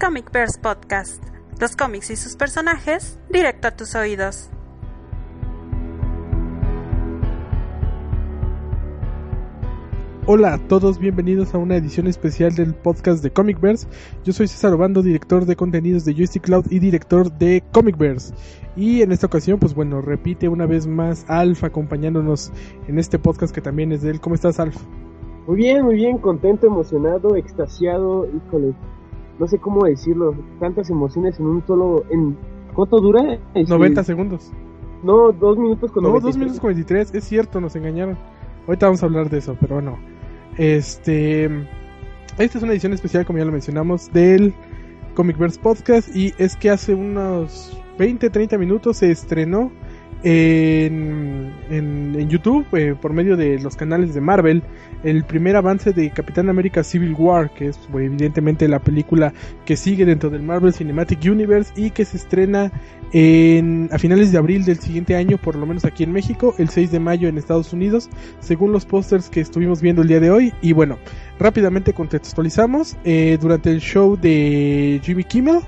Comic Verse Podcast. Los cómics y sus personajes directo a tus oídos. Hola a todos, bienvenidos a una edición especial del podcast de Comic Verse. Yo soy César Obando, director de contenidos de Joystick Cloud y director de Comic Verse. Y en esta ocasión, pues bueno, repite una vez más Alf acompañándonos en este podcast que también es de él. ¿Cómo estás, Alf? Muy bien, muy bien, contento, emocionado, extasiado, híjole, no sé cómo decirlo, tantas emociones en un solo, en, ¿cuánto dura? Este, 90 segundos. No, dos minutos con No, 23. dos minutos con 23, es cierto, nos engañaron. Ahorita vamos a hablar de eso, pero bueno. Este, esta es una edición especial, como ya lo mencionamos, del Comic Verse Podcast y es que hace unos 20, 30 minutos se estrenó en, YouTube eh, por medio de los canales de Marvel el primer avance de Capitán América Civil War que es pues, evidentemente la película que sigue dentro del Marvel Cinematic Universe y que se estrena en, a finales de abril del siguiente año por lo menos aquí en México el 6 de mayo en Estados Unidos según los pósters que estuvimos viendo el día de hoy. Y bueno rápidamente contextualizamos eh, durante el show de Jimmy Kimmel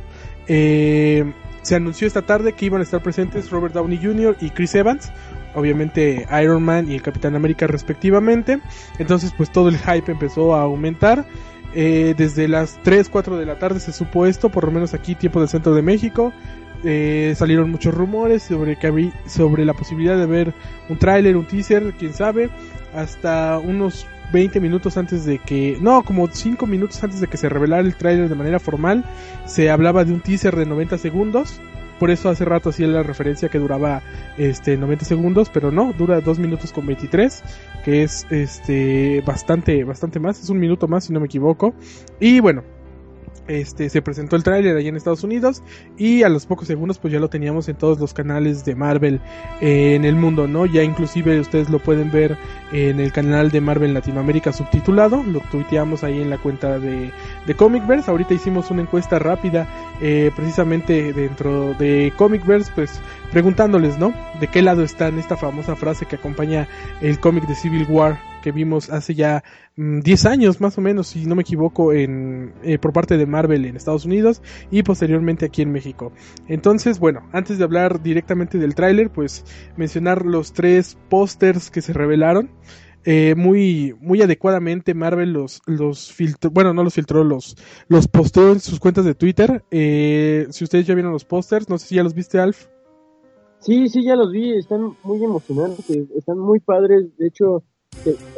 eh, se anunció esta tarde que iban a estar presentes Robert Downey Jr. y Chris Evans, obviamente Iron Man y el Capitán América respectivamente. Entonces pues todo el hype empezó a aumentar. Eh, desde las 3, 4 de la tarde se supo esto, por lo menos aquí tiempo del centro de México. Eh, salieron muchos rumores sobre, que sobre la posibilidad de ver un tráiler, un teaser, quién sabe. Hasta unos 20 minutos antes de que, no, como 5 minutos antes de que se revelara el tráiler de manera formal, se hablaba de un teaser de 90 segundos. Por eso hace rato hacía la referencia que duraba este 90 segundos, pero no, dura 2 minutos con 23, que es este bastante bastante más, es un minuto más si no me equivoco. Y bueno, este, se presentó el tráiler allá en Estados Unidos y a los pocos segundos pues ya lo teníamos en todos los canales de Marvel eh, en el mundo, ¿no? Ya inclusive ustedes lo pueden ver en el canal de Marvel Latinoamérica subtitulado, lo tuiteamos ahí en la cuenta de, de Comicverse, ahorita hicimos una encuesta rápida eh, precisamente dentro de Comicverse pues preguntándoles, ¿no? De qué lado está en esta famosa frase que acompaña el cómic de Civil War que vimos hace ya 10 mm, años más o menos, si no me equivoco, en, eh, por parte de Marvel en Estados Unidos y posteriormente aquí en México. Entonces, bueno, antes de hablar directamente del tráiler, pues mencionar los tres pósters que se revelaron. Eh, muy muy adecuadamente Marvel los los filtró bueno no los filtró los los posteó en sus cuentas de Twitter eh, si ustedes ya vieron los pósters no sé si ya los viste Alf sí sí ya los vi están muy emocionantes están muy padres de hecho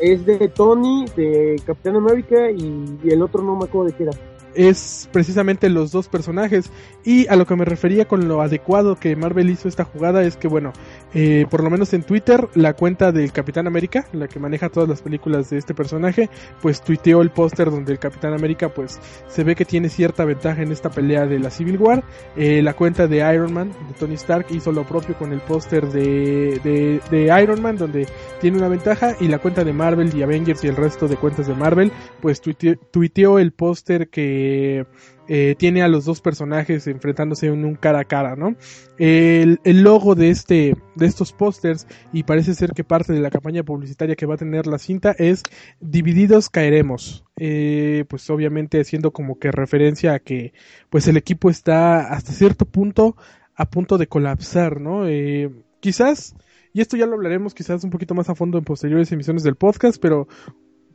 es de Tony, de Capitán América y, y, el otro no me acuerdo de qué era es precisamente los dos personajes. Y a lo que me refería con lo adecuado que Marvel hizo esta jugada es que, bueno, eh, por lo menos en Twitter, la cuenta del Capitán América, la que maneja todas las películas de este personaje, pues tuiteó el póster donde el Capitán América, pues se ve que tiene cierta ventaja en esta pelea de la Civil War. Eh, la cuenta de Iron Man, de Tony Stark, hizo lo propio con el póster de, de, de Iron Man, donde tiene una ventaja. Y la cuenta de Marvel y Avengers y el resto de cuentas de Marvel, pues tuiteó el póster que eh, tiene a los dos personajes enfrentándose en un cara a cara, ¿no? El, logo de este, de estos pósters, y parece ser que parte de la campaña publicitaria que va a tener la cinta es Divididos caeremos. Eh, pues obviamente haciendo como que referencia a que pues el equipo está hasta cierto punto a punto de colapsar, ¿no? Eh, quizás, y esto ya lo hablaremos quizás un poquito más a fondo en posteriores emisiones del podcast, pero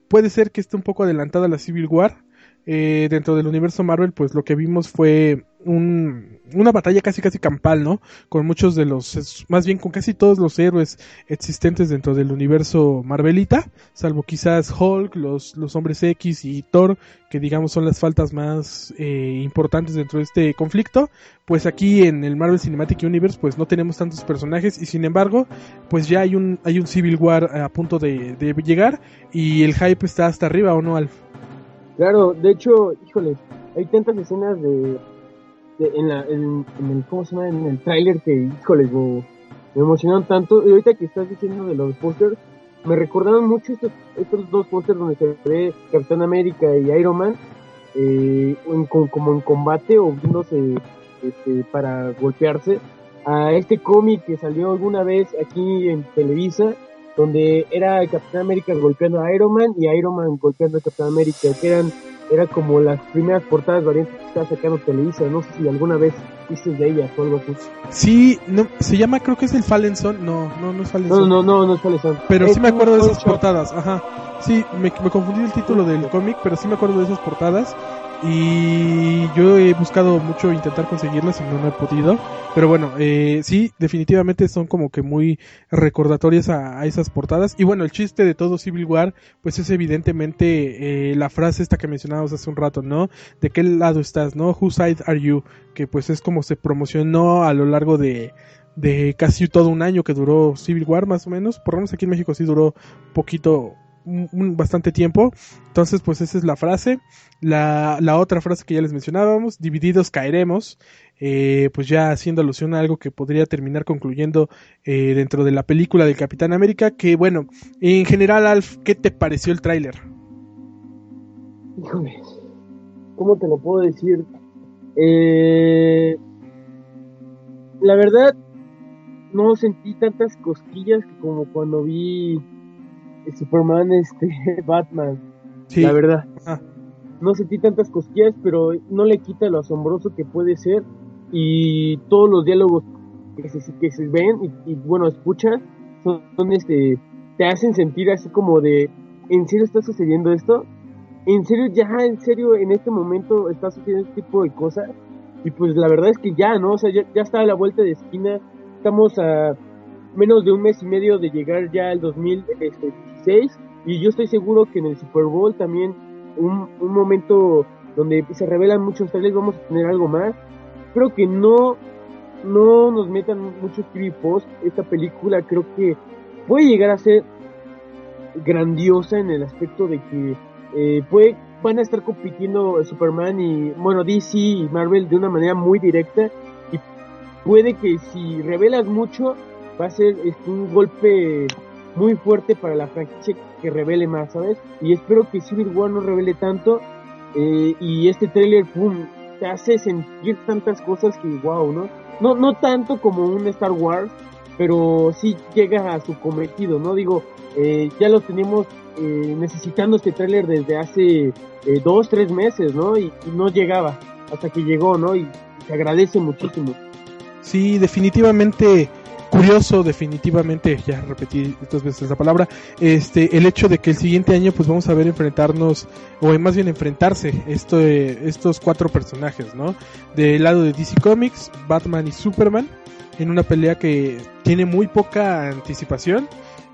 puede ser que esté un poco adelantada la Civil War eh, dentro del universo Marvel, pues lo que vimos fue un, una batalla casi casi campal, ¿no? Con muchos de los, más bien con casi todos los héroes existentes dentro del universo Marvelita, salvo quizás Hulk, los, los hombres X y Thor, que digamos son las faltas más eh, importantes dentro de este conflicto. Pues aquí en el Marvel Cinematic Universe, pues no tenemos tantos personajes y sin embargo, pues ya hay un, hay un Civil War a punto de, llegar y el hype está hasta arriba, ¿o no, Alf? Claro, de hecho, híjole, hay tantas escenas de, en, la, en, el, ¿cómo se llama? En el tráiler que, híjole, me, emocionaron tanto. Y ahorita que estás diciendo de los pósters, me recordaron mucho estos, estos dos pósters donde se ve Capitán América y Iron Man, eh, como en combate o viéndose este, para golpearse, a este cómic que salió alguna vez aquí en Televisa, donde era Capitán América golpeando a Iron Man y Iron Man golpeando a Capitán América, que eran era como las primeras portadas variantes que estaba sacando Televisa, no sé si alguna vez viste de ellas o algo así. Sí, no, se llama, creo que es el Fallen Son, no, no, no es Fallen No, Son. no, no, no es Fallen Son. Pero Es sí me acuerdo de esas portadas, ajá. Sí, me, me confundí el título del cómic, pero sí me acuerdo de esas portadas. Y yo he buscado mucho intentar conseguirlas y no, no he podido. Pero bueno, eh, sí, definitivamente son como que muy recordatorias a, esas portadas. Y bueno, el chiste de todo Civil War, pues es evidentemente eh, la frase esta que mencionábamos hace un rato, ¿no? ¿De qué lado estás, no? Whose side are you? Que pues es como se promocionó a lo largo de, de casi todo un año que duró Civil War más o menos. Por lo menos aquí en México sí duró poquito, un, bastante tiempo. Entonces pues esa es la frase. La, la otra frase que ya les mencionábamos, divididos caeremos. eh, pues ya haciendo alusión a algo que podría terminar concluyendo eh, dentro de la película del Capitán América. Que bueno, en general Alf, ¿qué te pareció el tráiler? Híjole, ¿cómo te lo puedo decir? Eh, la verdad, no sentí tantas cosquillas como cuando vi Superman, este, Batman, Sí, la verdad. Ah. No sentí tantas cosquillas, pero no le quita lo asombroso que puede ser y todos los diálogos que se, que se ven y, y, bueno, escuchas son, son, este, te hacen sentir así como de, ¿en serio está sucediendo esto? ¿En serio ya, en serio, en este momento está sucediendo este tipo de cosas? Y pues la verdad es que ya, ¿no? O sea, ya, ya está a la vuelta de esquina, estamos a menos de un mes y medio de llegar ya al 2016 y yo estoy seguro que en el Super Bowl también un, un momento donde se revelan muchos trailers vamos a tener algo más. Creo que no no nos metan muchos post esta película creo que puede llegar a ser grandiosa en el aspecto de que eh, puede, van a estar compitiendo Superman y bueno DC y Marvel de una manera muy directa y puede que si revelas mucho va a ser este, un golpe muy fuerte para la franquicia que revele más, ¿sabes? Y espero que Civil War no revele tanto eh, y este trailer, pum, te hace sentir tantas cosas que wow, ¿no? No, no tanto como un Star Wars, pero sí llega a su cometido, ¿no? Digo, eh, ya lo tenemos eh, necesitando este tráiler desde hace eh, dos, tres meses, ¿no? Y, y, no llegaba hasta que llegó, ¿no? Y se agradece muchísimo. Sí, definitivamente curioso definitivamente ya repetí dos veces esa palabra este el hecho de que el siguiente año pues vamos a ver enfrentarnos o más bien enfrentarse esto, estos cuatro personajes no del lado de DC Comics Batman y Superman en una pelea que tiene muy poca anticipación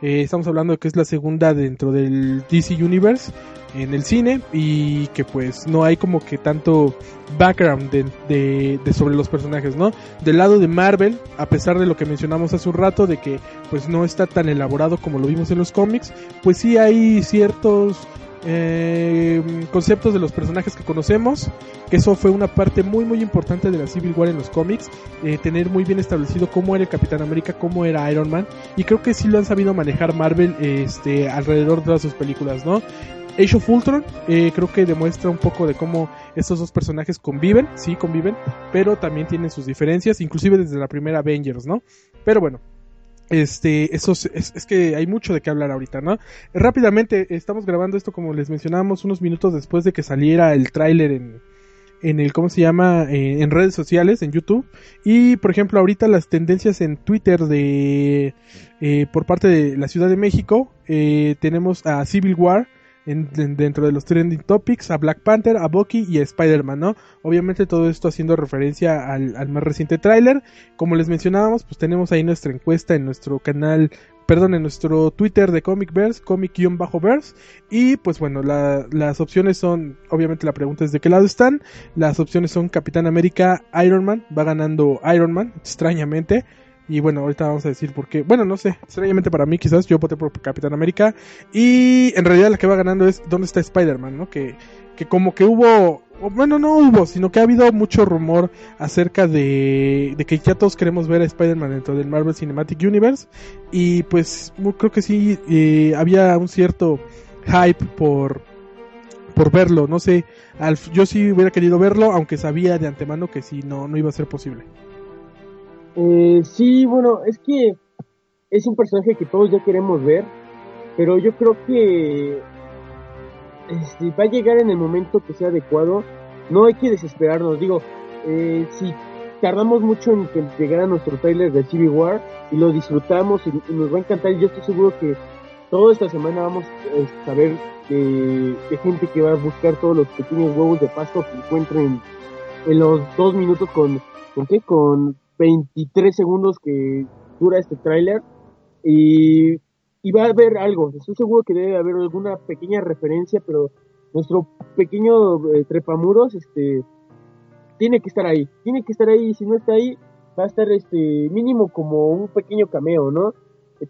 eh, estamos hablando de que es la segunda dentro del DC Universe en el cine y que pues no hay como que tanto background de, de, de, sobre los personajes, ¿no? Del lado de Marvel, a pesar de lo que mencionamos hace un rato, de que pues no está tan elaborado como lo vimos en los cómics, pues sí hay ciertos eh, conceptos de los personajes que conocemos, que eso fue una parte muy muy importante de la Civil War en los cómics, eh, tener muy bien establecido cómo era el Capitán América, cómo era Iron Man, y creo que sí lo han sabido manejar Marvel este, alrededor de todas sus películas, ¿no? Age of Ultron eh, creo que demuestra un poco de cómo estos dos personajes conviven, sí conviven, pero también tienen sus diferencias, inclusive desde la primera Avengers, ¿no? Pero bueno, este, eso es, es, es, que hay mucho de qué hablar ahorita, ¿no? Rápidamente, estamos grabando esto como les mencionábamos unos minutos después de que saliera el tráiler en, en el, ¿cómo se llama? Eh, en redes sociales, en YouTube. Y, por ejemplo, ahorita las tendencias en Twitter de, eh, por parte de la Ciudad de México, eh, tenemos a Civil War, en, en, dentro de los trending topics a Black Panther, a Bucky y a Spider-Man, ¿no? Obviamente todo esto haciendo referencia al, al, más reciente tráiler. Como les mencionábamos, pues tenemos ahí nuestra encuesta en nuestro canal, perdón, en nuestro Twitter de Comicverse, comic-verse. Y pues bueno, la, las opciones son, obviamente la pregunta es de qué lado están. Las opciones son Capitán América, Iron Man, va ganando Iron Man, extrañamente. Y bueno, ahorita vamos a decir por qué. Bueno, no sé, extrañamente para mí quizás yo voté por Capitán América. Y en realidad la que va ganando es ¿Dónde está Spider-Man? ¿no? Que, que como que hubo, bueno, no hubo, sino que ha habido mucho rumor acerca de, de que ya todos queremos ver a Spider-Man dentro del Marvel Cinematic Universe. Y pues creo que sí, eh, había un cierto hype por, por verlo. No sé, Alf, yo sí hubiera querido verlo, aunque sabía de antemano que sí, no, no iba a ser posible. Eh, sí, bueno, es que es un personaje que todos ya queremos ver, pero yo creo que este, va a llegar en el momento que sea adecuado. No hay que desesperarnos, digo, eh, si tardamos mucho en que llegara nuestro trailer de Civil War y lo disfrutamos y, nos va a encantar, yo estoy seguro que toda esta semana vamos a saber de, gente que va a buscar todos los pequeños huevos de pasto que encuentren en los dos minutos con, ¿con qué? Con 23 segundos que dura este tráiler y, va a haber algo, estoy seguro que debe haber alguna pequeña referencia, pero nuestro pequeño eh, trepamuros este tiene que estar ahí, tiene que estar ahí y si no está ahí va a estar este mínimo como un pequeño cameo, ¿no?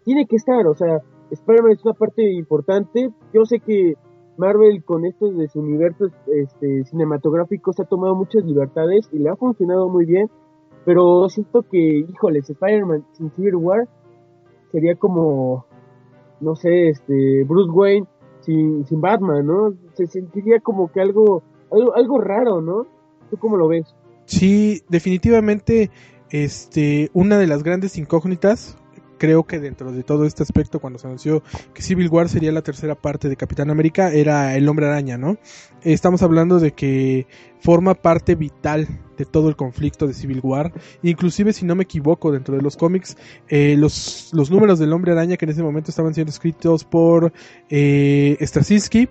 Tiene que estar, o sea, Spider-Man es una parte importante. Yo sé que Marvel con estos de su universo este, cinematográficos ha tomado muchas libertades y le ha funcionado muy bien, pero siento que, híjoles, Spider-Man sin Civil War sería como, no sé, este, Bruce Wayne sin, sin Batman, ¿no? Se sentiría como que algo, algo, algo raro, ¿no? ¿Tú cómo lo ves? Sí, definitivamente, este, una de las grandes incógnitas creo que dentro de todo este aspecto, cuando se anunció que Civil War sería la tercera parte de Capitán América, era el hombre araña, ¿no? Estamos hablando de que forma parte vital de todo el conflicto de Civil War. Inclusive, si no me equivoco, dentro de los cómics, eh, los, los números del hombre araña que en ese momento estaban siendo escritos por eh, Straczynski,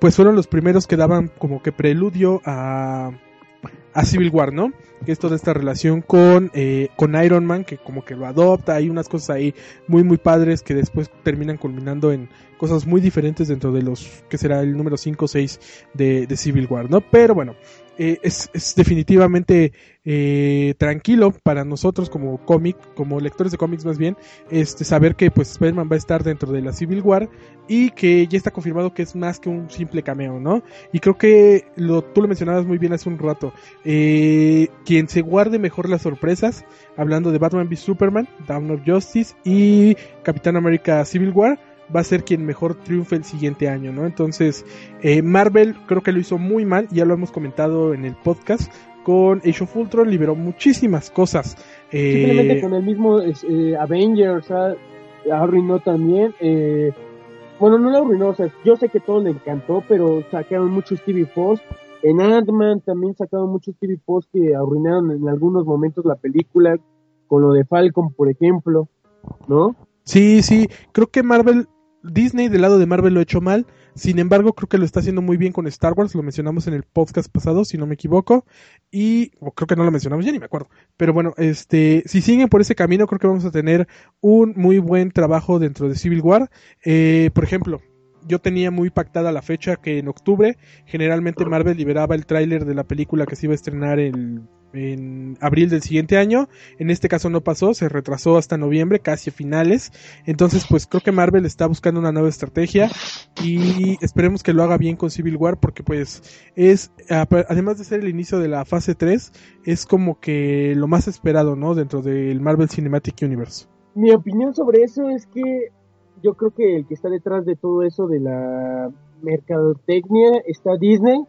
pues fueron los primeros que daban como que preludio a a Civil War, ¿no? Que es toda esta relación con, eh, con Iron Man, que como que lo adopta, hay unas cosas ahí muy muy padres que después terminan culminando en cosas muy diferentes dentro de los, que será el número 5 o 6 de, de Civil War, ¿no? Pero bueno, eh, es, es, definitivamente eh, tranquilo para nosotros como cómic, como lectores de cómics más bien, este saber que pues Spider-Man va a estar dentro de la Civil War y que ya está confirmado que es más que un simple cameo, ¿no? Y creo que lo, tú lo mencionabas muy bien hace un rato. Eh, quien se guarde mejor las sorpresas, hablando de Batman v Superman, Dawn of Justice y Capitán América Civil War, va a ser quien mejor triunfe el siguiente año, ¿no? Entonces, eh, Marvel creo que lo hizo muy mal, ya lo hemos comentado en el podcast, con Age of Ultron liberó muchísimas cosas. Eh, Simplemente con el mismo eh, Avengers, arruinó también. Eh, bueno, no lo arruinó, o sea, yo sé que todo le encantó, pero sacaron muchos TV Post. En Ant-Man también sacaron muchos TV Post que arruinaron en algunos momentos la película, con lo de Falcon, por ejemplo, ¿no? Sí, sí, creo que Marvel Disney del lado de Marvel lo ha hecho mal, sin embargo creo que lo está haciendo muy bien con Star Wars, lo mencionamos en el podcast pasado, si no me equivoco, y creo que no lo mencionamos, ya ni me acuerdo, pero bueno, este, si siguen por ese camino creo que vamos a tener un muy buen trabajo dentro de Civil War, eh, por ejemplo, yo tenía muy pactada la fecha que en octubre generalmente Marvel liberaba el tráiler de la película que se iba a estrenar en, en, abril del siguiente año. En este caso no pasó, se retrasó hasta noviembre, casi a finales. Entonces pues creo que Marvel está buscando una nueva estrategia y esperemos que lo haga bien con Civil War porque pues es, además de ser el inicio de la fase 3, es como que lo más esperado, ¿no? Dentro del Marvel Cinematic Universe. Mi opinión sobre eso es que yo creo que el que está detrás de todo eso de la mercadotecnia está Disney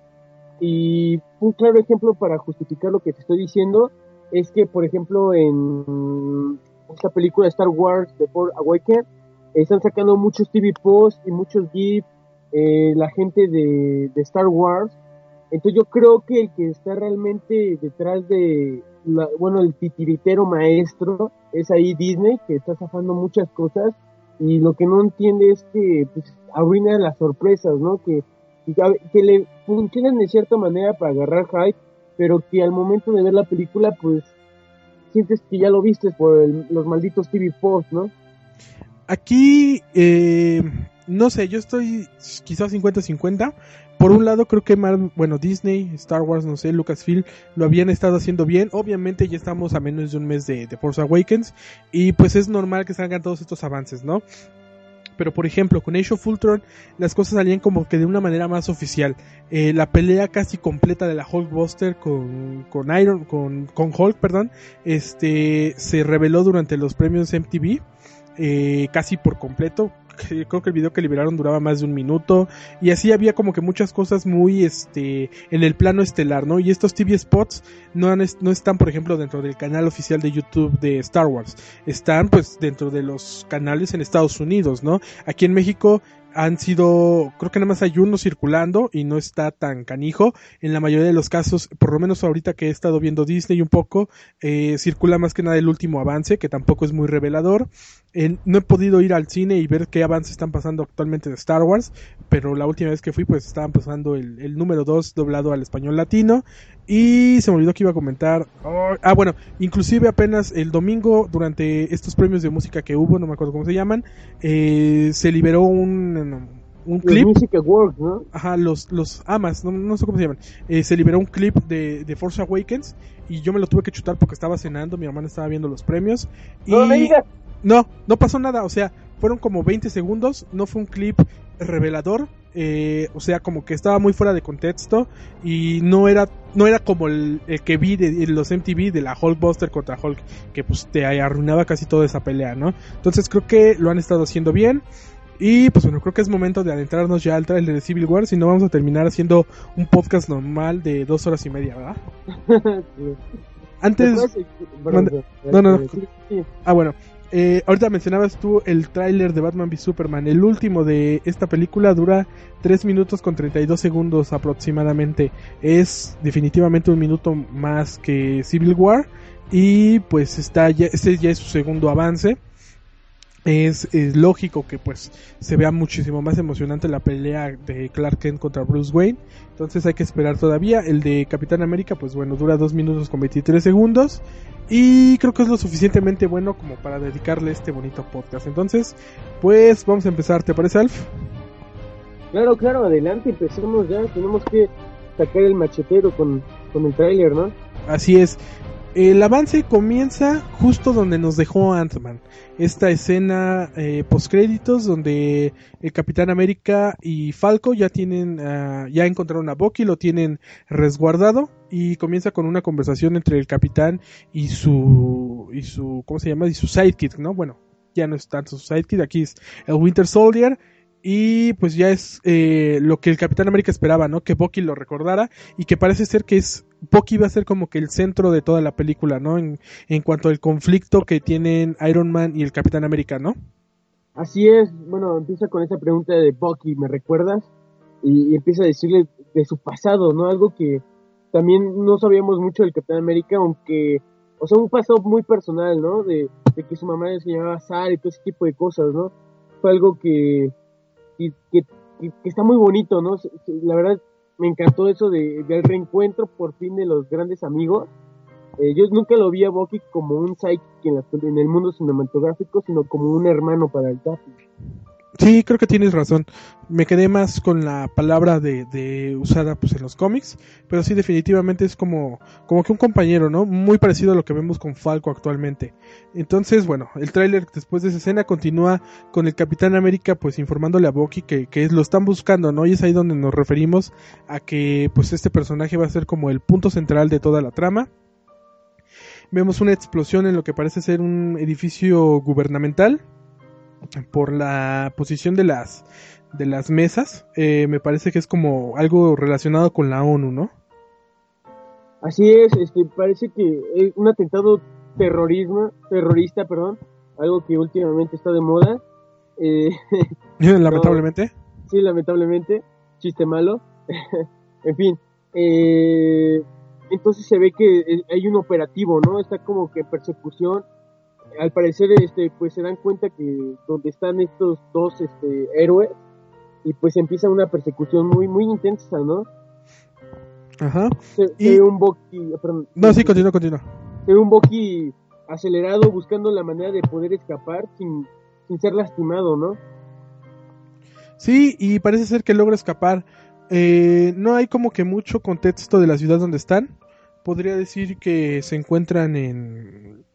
y un claro ejemplo para justificar lo que te estoy diciendo es que por ejemplo en esta película Star Wars The Force Awakens están sacando muchos TV posts y muchos GIFs eh, la gente de, Star Wars entonces yo creo que el que está realmente detrás de la, bueno el titiritero maestro es ahí Disney que está zafando muchas cosas y lo que no entiende es que pues, arruina las sorpresas, ¿no? Que, que le funcionan de cierta manera para agarrar hype, pero que al momento de ver la película, pues sientes que ya lo viste por los malditos TV Post, ¿no? Aquí, eh, no sé, yo estoy quizás 50-50 por un lado creo que bueno, Disney, Star Wars, no sé, Lucasfilm lo habían estado haciendo bien. Obviamente ya estamos a menos de un mes de, de Force Awakens y pues es normal que salgan todos estos avances, ¿no? Pero por ejemplo con Age of Ultron las cosas salían como que de una manera más oficial. Eh, la pelea casi completa de la Hulkbuster con, con Iron, con, con Hulk, perdón, este se reveló durante los premios MTV, eh, casi por completo creo que el video que liberaron duraba más de un minuto y así había como que muchas cosas muy este en el plano estelar, ¿no? Y estos TV spots no, no están, por ejemplo, dentro del canal oficial de YouTube de Star Wars, están pues dentro de los canales en Estados Unidos, ¿no? Aquí en México han sido, creo que nada más hay uno circulando y no está tan canijo. En la mayoría de los casos, por lo menos ahorita que he estado viendo Disney un poco, eh, circula más que nada el último avance, que tampoco es muy revelador. no he podido ir al cine y ver qué avances están pasando actualmente de Star Wars, pero la última vez que fui pues estaban pasando el, el número 2 doblado al español latino. Y se me olvidó que iba a comentar. ah, bueno, inclusive apenas el domingo, durante estos premios de música que hubo, no me acuerdo cómo se llaman, eh, se liberó un, un clip. Music Awards, ¿no? Ajá, los, los AMAS, no, sé cómo se llaman. Eh, se liberó un clip de, de Force Awakens y yo me lo tuve que chutar porque estaba cenando, mi hermana estaba viendo los premios. Y... No. No, no pasó nada, o sea, fueron como 20 segundos, no fue un clip revelador, eh, o sea, como que estaba muy fuera de contexto y no era no era como el, que vi de, los MTV de la Hulkbuster contra Hulk, que pues te arruinaba casi toda esa pelea, ¿no? Entonces creo que lo han estado haciendo bien. Y pues bueno, creo que es momento de adentrarnos ya al trailer de Civil War, si no vamos a terminar haciendo un podcast normal de dos horas y media, ¿verdad? Antes... No, no, no. Ah, bueno. Eh, ahorita mencionabas tú el tráiler de Batman v Superman. El último de esta película dura 3 minutos con 32 segundos aproximadamente. Es definitivamente un minuto más que Civil War. Y pues está ya, este ya es su segundo avance es, lógico que pues se vea muchísimo más emocionante la pelea de Clark Kent contra Bruce Wayne. Entonces hay que esperar todavía. El de Capitán América pues bueno dura 2 minutos con 23 segundos. Y creo que es lo suficientemente bueno como para dedicarle este bonito podcast. Entonces pues vamos a empezar. ¿Te parece Alf? Claro, claro, adelante, empecemos ya. Tenemos que sacar el machetero con, con el tráiler, ¿no? Así es. El avance comienza justo donde nos dejó Ant-Man. Esta escena eh, postcréditos donde el Capitán América y Falco ya tienen, uh, ya encontraron a Bucky, lo tienen resguardado y comienza con una conversación entre el Capitán y su, y su, ¿cómo se llama? Y su sidekick, ¿no? Bueno, ya no es tanto su sidekick, aquí es el Winter Soldier y pues ya es eh, lo que el Capitán América esperaba, ¿no? Que Bucky lo recordara y que parece ser que es Bucky va a ser como que el centro de toda la película, ¿no? En, en cuanto al conflicto que tienen Iron Man y el Capitán América, ¿no? Así es, bueno, empieza con esa pregunta de Bucky, ¿me recuerdas? Y, empieza a decirle de su pasado, ¿no? Algo que también no sabíamos mucho del Capitán América, aunque, o sea, un pasado muy personal, ¿no? De, de que su mamá se llamaba Sara y todo ese tipo de cosas, ¿no? Fue algo que, y que, está muy bonito, ¿no? La verdad, me encantó eso de, del reencuentro por fin de los grandes amigos. Eh, yo nunca lo vi a Bucky como un sidekick en, en, el mundo cinematográfico, sino como un hermano para el Capi. Sí, creo que tienes razón. Me quedé más con la palabra de, de, usada pues en los cómics, pero sí definitivamente es como, como que un compañero, ¿no? Muy parecido a lo que vemos con Falco actualmente. Entonces, bueno, el tráiler después de esa escena continúa con el Capitán América pues informándole a Bucky que, que lo están buscando, ¿no? Y es ahí donde nos referimos a que pues este personaje va a ser como el punto central de toda la trama. Vemos una explosión en lo que parece ser un edificio gubernamental por la posición de las de las mesas, eh, me parece que es como algo relacionado con la ONU, ¿no? Así es, este, parece que es un atentado terrorismo, terrorista, perdón, algo que últimamente está de moda. Eh, lamentablemente. sí, lamentablemente, chiste malo. en fin, eh, entonces se ve que hay un operativo, ¿no? Está como que persecución al parecer este pues se dan cuenta que donde están estos dos este héroes y pues empieza una persecución muy muy intensa no ajá. Y un Bucky ah, perdón, no sí continúa continúa. Un Bucky acelerado buscando la manera de poder escapar sin, sin ser lastimado no sí y parece ser que logra escapar. Eh, no hay como que mucho contexto de la ciudad donde están. Podría decir que se encuentran en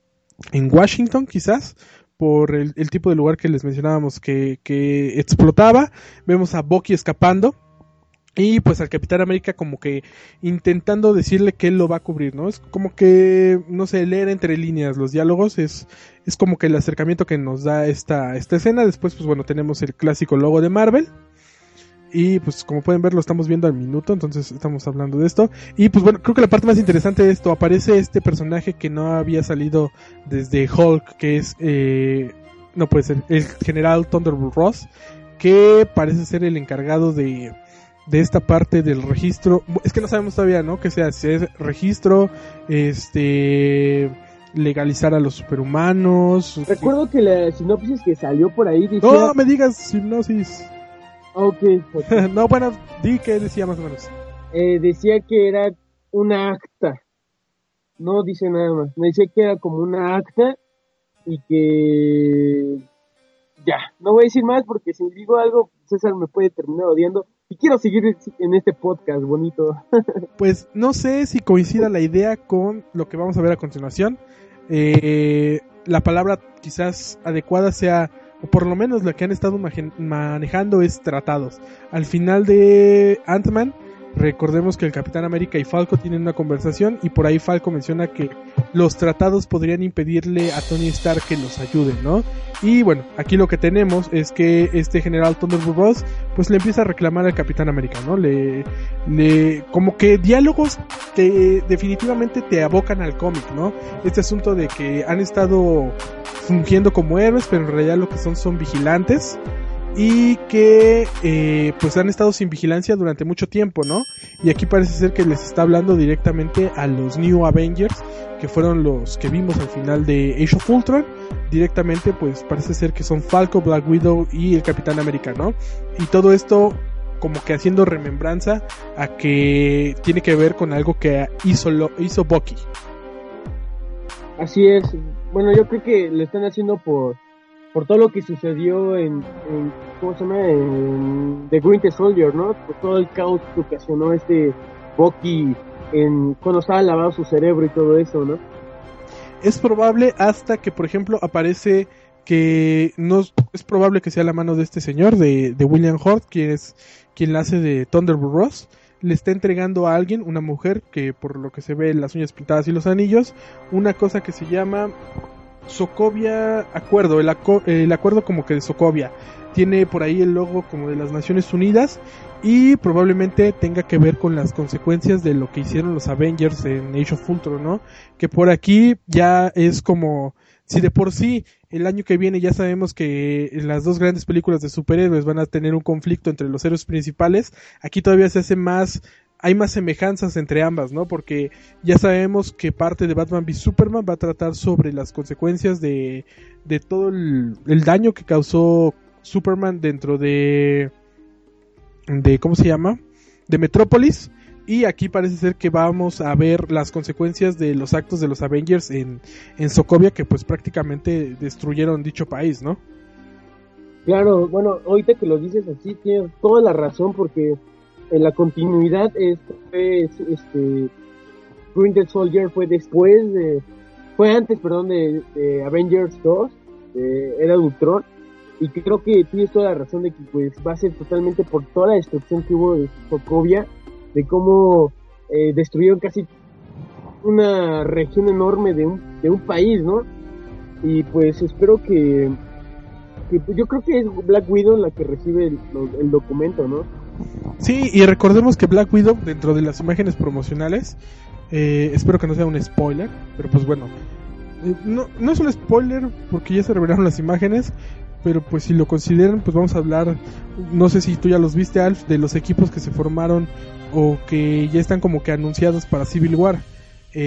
en Washington quizás por el, tipo de lugar que les mencionábamos que, explotaba. Vemos a Bucky escapando. y pues al Capitán América como que intentando decirle que él lo va a cubrir, ¿no? Es como que, no sé, leer entre líneas los diálogos es, es como que el acercamiento que nos da esta, esta escena. Después, pues bueno, tenemos el clásico logo de Marvel. Y pues como pueden ver lo estamos viendo al minuto, entonces estamos hablando de esto. Y pues bueno, creo que la parte más interesante de esto, aparece este personaje que no había salido desde Hulk, que es, eh, no puede ser, el general Thunderbolt Ross, que parece ser el encargado de de esta parte del registro. Es que no sabemos todavía, ¿no? Que sea, si es registro, este legalizar a los superhumanos. Recuerdo que la sinopsis que salió por ahí. No, me digas hipnosis. Ok. no, bueno, di que decía más o menos. Eh, decía que era una acta. No dice nada más. Me decía que era como una acta y que... Ya, no voy a decir más porque si digo algo, César me puede terminar odiando y quiero seguir en este podcast bonito. pues no sé si coincida la idea con lo que vamos a ver a continuación. Eh, la palabra quizás adecuada sea, o por lo menos la que han estado manejando es tratados. Al final de Ant-Man Recordemos que el Capitán América y Falco tienen una conversación y por ahí Falco menciona que los tratados podrían impedirle a Tony Stark que los ayude, ¿no? Y bueno, aquí lo que tenemos es que este general Thunderbolt Ross pues le empieza a reclamar al Capitán América, ¿no? Le, le como que diálogos que definitivamente te abocan al cómic, ¿no? Este asunto de que han estado fungiendo como héroes, pero en realidad lo que son son vigilantes y que eh, pues han estado sin vigilancia durante mucho tiempo, ¿no? Y aquí parece ser que les está hablando directamente a los New Avengers, que fueron los que vimos al final de Age of Ultron. Directamente pues parece ser que son Falco, Black Widow y el Capitán América, ¿no? Y todo esto como que haciendo remembranza a que tiene que ver con algo que hizo, hizo Bucky. Así es. Bueno, yo creo que lo están haciendo por por todo lo que sucedió en, ¿cómo se llama? En The Winter Soldier, ¿no? Por todo el caos que ocasionó este Bucky en, cuando estaba lavado su cerebro y todo eso, ¿no? Es probable hasta que, por ejemplo, aparece que no es probable que sea la mano de este señor, de, de William Hort, quien es quien la hace de Thunderbolt Ross, le está entregando a alguien, una mujer, que por lo que se ve las uñas pintadas y los anillos, una cosa que se llama Sokovia Acuerdo, el, el acuerdo como que de Sokovia. Tiene por ahí el logo como de las Naciones Unidas y probablemente tenga que ver con las consecuencias de lo que hicieron los Avengers en Age of Ultron, ¿no? Que por aquí ya es como si de por sí el año que viene ya sabemos que las dos grandes películas de superhéroes van a tener un conflicto entre los héroes principales, aquí todavía se hace más hay más semejanzas entre ambas, ¿no? Porque ya sabemos que parte de Batman v Superman va a tratar sobre las consecuencias de, de todo el, daño que causó Superman dentro de, de, ¿cómo se llama? De Metrópolis. Y aquí parece ser que vamos a ver las consecuencias de los actos de los Avengers en, en Sokovia, que pues prácticamente destruyeron dicho país, ¿no? Claro, bueno, ahorita que lo dices así, tienes toda la razón, porque en la continuidad este, este Winter Soldier fue después de fue antes perdón de, Avengers 2 de Era Ultron y creo que tienes toda la razón de que pues va a ser totalmente por toda la destrucción que hubo de Sokovia de cómo eh, destruyeron casi una región enorme de un, de un país no y pues espero que, que pues, yo creo que es Black Widow la que recibe el documento no Sí, y recordemos que Black Widow, dentro de las imágenes promocionales, eh, espero que no sea un spoiler, pero pues bueno, eh, no, no es un spoiler porque ya se revelaron las imágenes, pero pues si lo consideran, pues vamos a hablar, no sé si tú ya los viste, Alf, de los equipos que se formaron o que ya están como que anunciados para Civil War.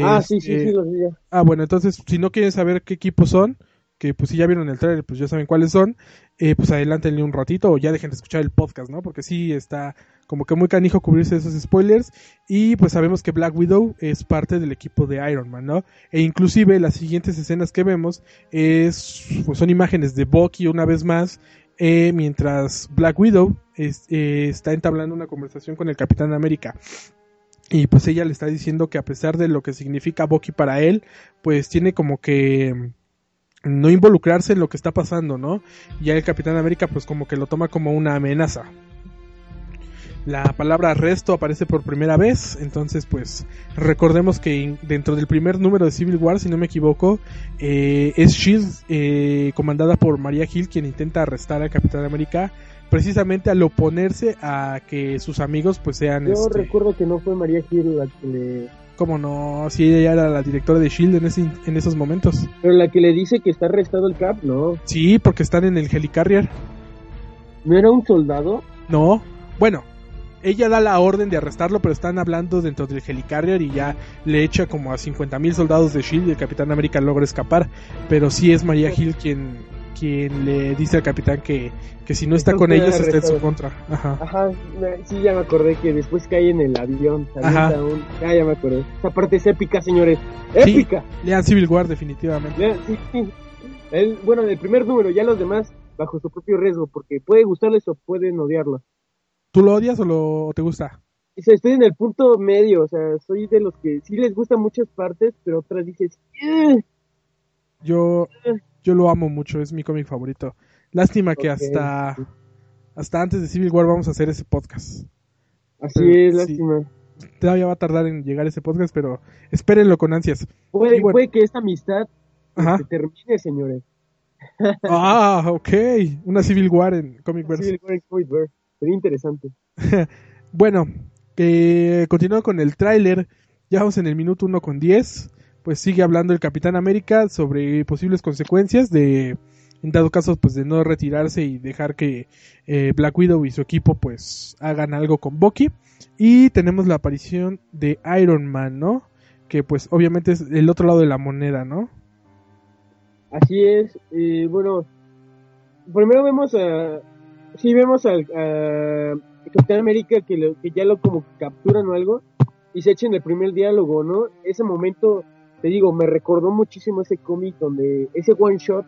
ah, sí, sí, sí, los vi Ah, bueno, entonces, si no quieren saber qué equipos son, que pues si ya vieron el trailer, pues ya saben cuáles son, eh, pues adelántenle un ratito o ya dejen de escuchar el podcast, ¿no? Porque sí está como que muy canijo cubrirse esos spoilers y pues sabemos que Black Widow es parte del equipo de Iron Man, ¿no? E inclusive las siguientes escenas que vemos es, pues son imágenes de Bucky una vez más eh, mientras Black Widow eh, está entablando una conversación con el Capitán América. Y pues ella le está diciendo que a pesar de lo que significa Bucky para él, pues tiene como que no involucrarse en lo que está pasando, ¿no? Ya el Capitán América pues como que lo toma como una amenaza. la palabra resto aparece por primera vez. Entonces, pues recordemos que dentro del primer número de Civil War, si no me equivoco, eh, es Shield eh, comandada por María Hill quien intenta arrestar al Capitán América precisamente al oponerse a que sus amigos pues sean... Yo este, recuerdo que no fue María Hill la que le... ¿Cómo no? Si ella ya era la directora de Shield en, ese, en esos momentos. Pero la que le dice que está arrestado el Cap, no. Sí, porque están en el Helicarrier. ¿No era un soldado? No. Bueno, ella da la orden de arrestarlo, pero están hablando dentro del Helicarrier y ya le echa como a 50.000 soldados de Shield y el Capitán América logra escapar. Pero sí es María Hill quien, quien le dice al capitán que, que si no está con ellos está en su contra. Ajá. Ajá, sí, ya me acordé que después cae en el avión. Ajá. Un... Ah, ya me acordé. Esa parte es épica, señores. ¡Épica! Sí, lean Civil War, definitivamente. Lean, sí, sí. El, bueno, el primer número, ya los demás bajo su propio riesgo, porque puede gustarles o pueden odiarlo. ¿Tú lo odias o, lo, o te gusta? O sea, estoy en el punto medio, o sea, soy de los que sí les gustan muchas partes, pero otras dices... ¡Ugh! Yo, yo lo amo mucho, es mi cómic favorito. Lástima que hasta, hasta antes de Civil War vamos a hacer ese podcast. Así pero, es, lástima. Sí, todavía va a tardar en llegar ese podcast, pero espérenlo con ansias. Puede, bueno, puede que esta amistad Ajá. termine, señores. ah, ok. Una Civil War en Comic Verse. Civil War en Comic Verse. Sería interesante. bueno, eh, continuando con el tráiler. Ya vamos en el minuto 1 con 10 pues sigue hablando el Capitán América sobre posibles consecuencias de, en dado caso, pues de no retirarse y dejar que eh, Black Widow y su equipo pues hagan algo con Bucky. Y tenemos la aparición de Iron Man, ¿no? Que pues obviamente es el otro lado de la moneda, ¿no? Así es, eh, bueno, primero vemos a, sí vemos al Capitán América que, lo, que ya lo como capturan o algo y se echen el primer diálogo, ¿no? Ese momento te digo, me recordó muchísimo ese cómic donde, ese one shot,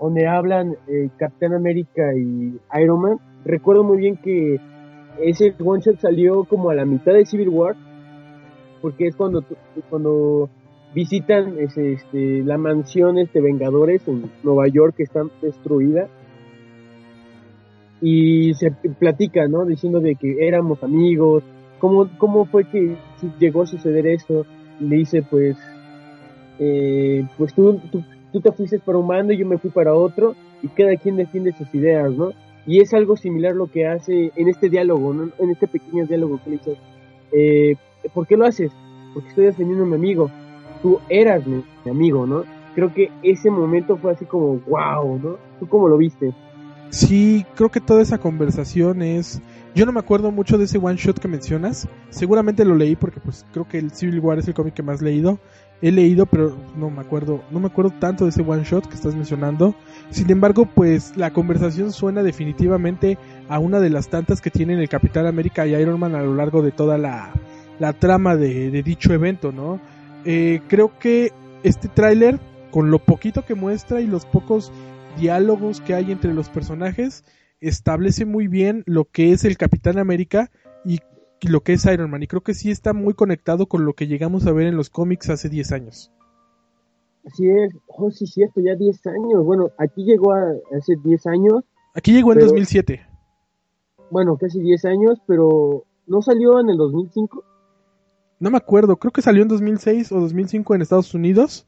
donde hablan eh, Capitán América y Iron Man. Recuerdo muy bien que ese one shot salió como a la mitad de Civil War, porque es cuando, cuando visitan ese, este, la mansión este Vengadores en Nueva York que está destruida y se platica, ¿no? Diciendo de que éramos amigos, cómo, cómo fue que llegó a suceder esto. Le dice, pues, eh, pues tú, tú, te fuiste para un mando y yo me fui para otro y cada quien defiende sus ideas, ¿no? Y es algo similar lo que hace en este diálogo, ¿no? En este pequeño diálogo que le dice, eh, ¿por qué lo haces? Porque estoy defendiendo a mi amigo. Tú eras mi, mi amigo, ¿no? Creo que ese momento fue así como, wow, ¿no? ¿Tú cómo lo viste? Sí, creo que toda esa conversación es... Yo no me acuerdo mucho de ese one shot que mencionas. Seguramente lo leí porque pues creo que el Civil War es el cómic que más leído. He leído, pero no me acuerdo, no me acuerdo tanto de ese one shot que estás mencionando. Sin embargo, pues la conversación suena definitivamente a una de las tantas que tienen el Capitán América y Iron Man a lo largo de toda la, la trama de, de dicho evento, ¿no? Eh, creo que este tráiler, con lo poquito que muestra y los pocos diálogos que hay entre los personajes, establece muy bien lo que es el Capitán América y lo que es Iron Man. Y creo que sí está muy conectado con lo que llegamos a ver en los cómics hace 10 años. Así es, oh, sí, cierto, ya 10 años. Bueno, aquí llegó a, hace 10 años. Aquí llegó en pero, 2007. Bueno, casi 10 años, pero ¿no salió en el 2005? No me acuerdo, creo que salió en 2006 o 2005 en Estados Unidos.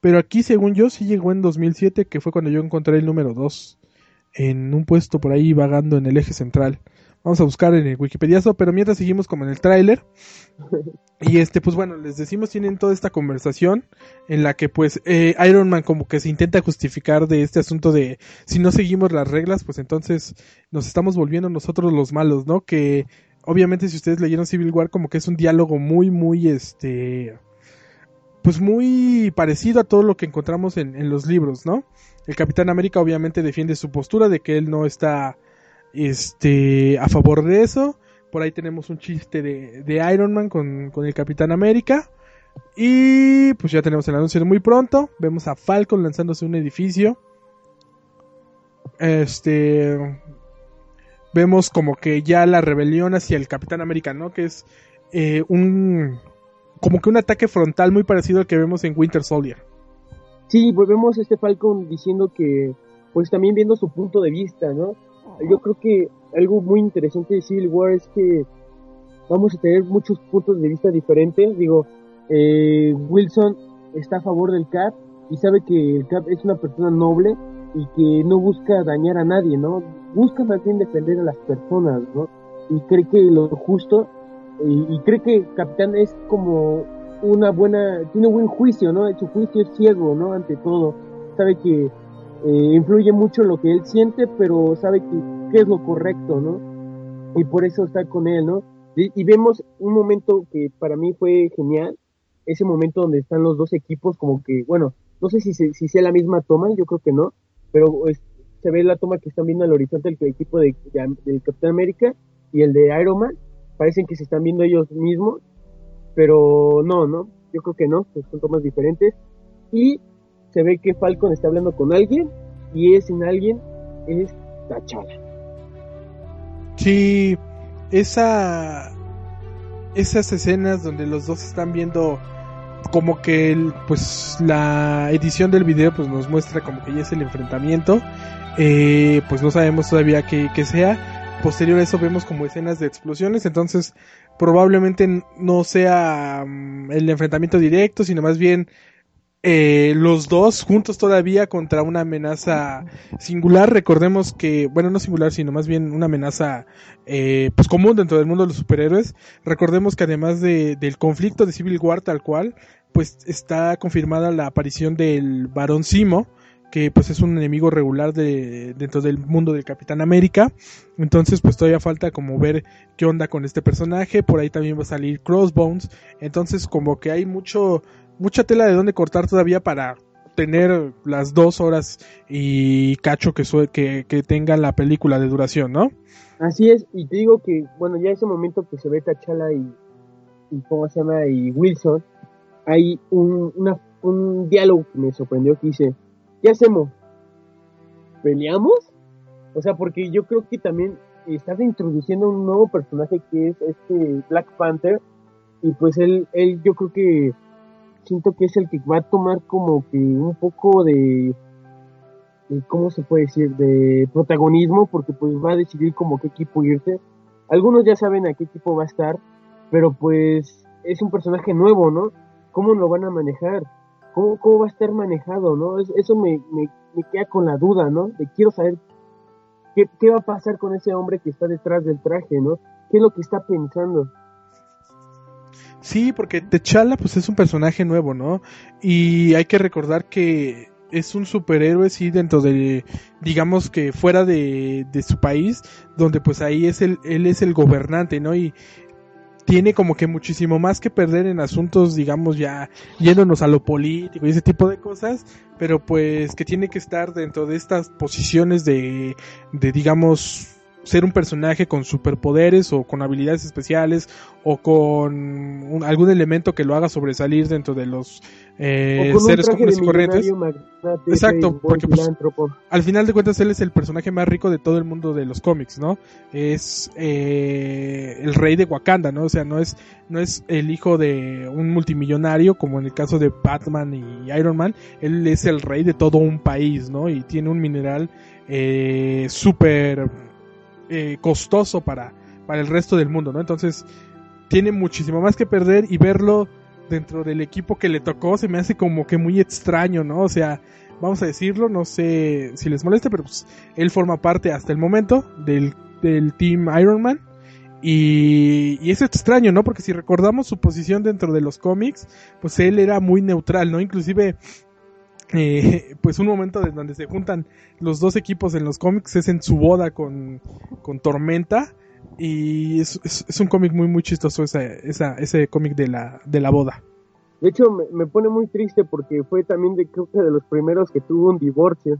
Pero aquí, según yo, sí llegó en 2007, que fue cuando yo encontré el número 2 en un puesto por ahí vagando en el eje central. Vamos a buscar en el Wikipediazo, pero mientras seguimos como en el tráiler. Y este, pues bueno, les decimos, tienen toda esta conversación en la que pues eh, Iron Man como que se intenta justificar de este asunto de si no seguimos las reglas, pues entonces nos estamos volviendo nosotros los malos, ¿no? Que obviamente si ustedes leyeron Civil War como que es un diálogo muy, muy este pues muy parecido a todo lo que encontramos en, en, los libros, ¿no? El Capitán América obviamente defiende su postura de que él no está este a favor de eso. Por ahí tenemos un chiste de, de Iron Man con, con, el Capitán América. Y pues ya tenemos el anuncio de muy pronto. Vemos a Falcon lanzándose un edificio. Este. Vemos como que ya la rebelión hacia el Capitán América, ¿no? Que es eh, un como que un ataque frontal muy parecido al que vemos en Winter Soldier. Sí, pues vemos a este Falcon diciendo que, pues también viendo su punto de vista, ¿no? Yo creo que algo muy interesante de Civil War es que vamos a tener muchos puntos de vista diferentes. Digo, eh, Wilson está a favor del Cap y sabe que el Cap es una persona noble y que no busca dañar a nadie, ¿no? Busca más bien defender a las personas, ¿no? Y cree que lo justo, y, cree que Capitán es como una buena, tiene buen juicio, ¿no? Su juicio es ciego, ¿no? Ante todo. Sabe que eh, influye mucho lo que él siente, pero sabe que, que, es lo correcto, ¿no? Y por eso está con él, ¿no? Y, y vemos un momento que para mí fue genial, ese momento donde están los dos equipos como que, bueno, no sé si, si sea la misma toma, yo creo que no, pero se ve la toma que están viendo al horizonte el equipo de, del Capitán América y el de Iron Man, parecen que se están viendo ellos mismos, pero no, no, yo creo que no, son tomas diferentes, y se ve que Falcon está hablando con alguien, y es sin alguien, es T'Challa. Sí, esa esas escenas donde los dos están viendo como que el, pues la edición del video pues nos muestra como que ya es el enfrentamiento eh, pues no sabemos todavía qué, sea posterior a eso vemos como escenas de explosiones entonces probablemente no sea mm, el enfrentamiento directo sino más bien eh, los dos juntos todavía contra una amenaza singular. Recordemos que, bueno, no singular, sino más bien una amenaza eh, pues común dentro del mundo de los superhéroes. Recordemos que además de, del conflicto de Civil War tal cual, pues está confirmada la aparición del Barón Simo, que pues es un enemigo regular de, dentro del mundo del Capitán América. Entonces pues todavía falta como ver qué onda con este personaje. Por ahí también va a salir Crossbones. Entonces como que hay mucho mucha tela de dónde cortar todavía para tener las dos horas y cacho que, que, que tenga la película de duración, ¿no? Así es, y te digo que, bueno, ya ese momento que se ve Tachala y, y ¿cómo se llama? Y Wilson, hay un, una, un diálogo que me sorprendió que dice, ¿qué hacemos? ¿Peleamos? O sea, porque yo creo que también estás introduciendo un nuevo personaje que es este Black Panther, y pues él, él yo creo que siento que es el que va a tomar como que un poco de, ¿cómo se puede decir? De protagonismo, porque pues va a decidir como qué equipo irse. Algunos ya saben a qué equipo va a estar, pero pues es un personaje nuevo, ¿no? ¿Cómo lo van a manejar? ¿Cómo, cómo va a estar manejado, no? Eso me, me, me queda con la duda, ¿no? De quiero saber qué, qué va a pasar con ese hombre que está detrás del traje, ¿no? ¿Qué es lo que está pensando? Sí, porque T'Challa pues es un personaje nuevo, ¿no? Y hay que recordar que es un superhéroe, sí, dentro de, digamos que fuera de, de su país, donde pues ahí es el, él es el gobernante, ¿no? Y tiene como que muchísimo más que perder en asuntos, digamos, ya yéndonos a lo político y ese tipo de cosas, pero pues que tiene que estar dentro de estas posiciones de, de digamos, ser un personaje con superpoderes o con habilidades especiales o con algún elemento que lo haga sobresalir dentro de los eh, seres comunes y corrientes. Exacto, porque pues, al final de cuentas él es el personaje más rico de todo el mundo de los cómics, ¿no? Es eh, el rey de Wakanda, ¿no? O sea, no es no es el hijo de un multimillonario como en el caso de Batman y Iron Man, él es el rey de todo un país, ¿no? Y tiene un mineral eh, súper eh, costoso para, para el resto del mundo, ¿no? Entonces, tiene muchísimo más que perder y verlo dentro del equipo que le tocó se me hace como que muy extraño, ¿no? O sea, vamos a decirlo, no sé si les molesta, pero pues él forma parte hasta el momento del, del Team Iron Man. Y, y, es extraño, ¿no? Porque si recordamos su posición dentro de los cómics, pues él era muy neutral, ¿no? Inclusive eh, pues un momento de donde se juntan los dos equipos en los cómics es en su boda con, con Tormenta y es, es, un cómic muy muy chistoso esa, esa, ese cómic de la, de la boda. De hecho me, me, pone muy triste porque fue también de creo que de los primeros que tuvo un divorcio.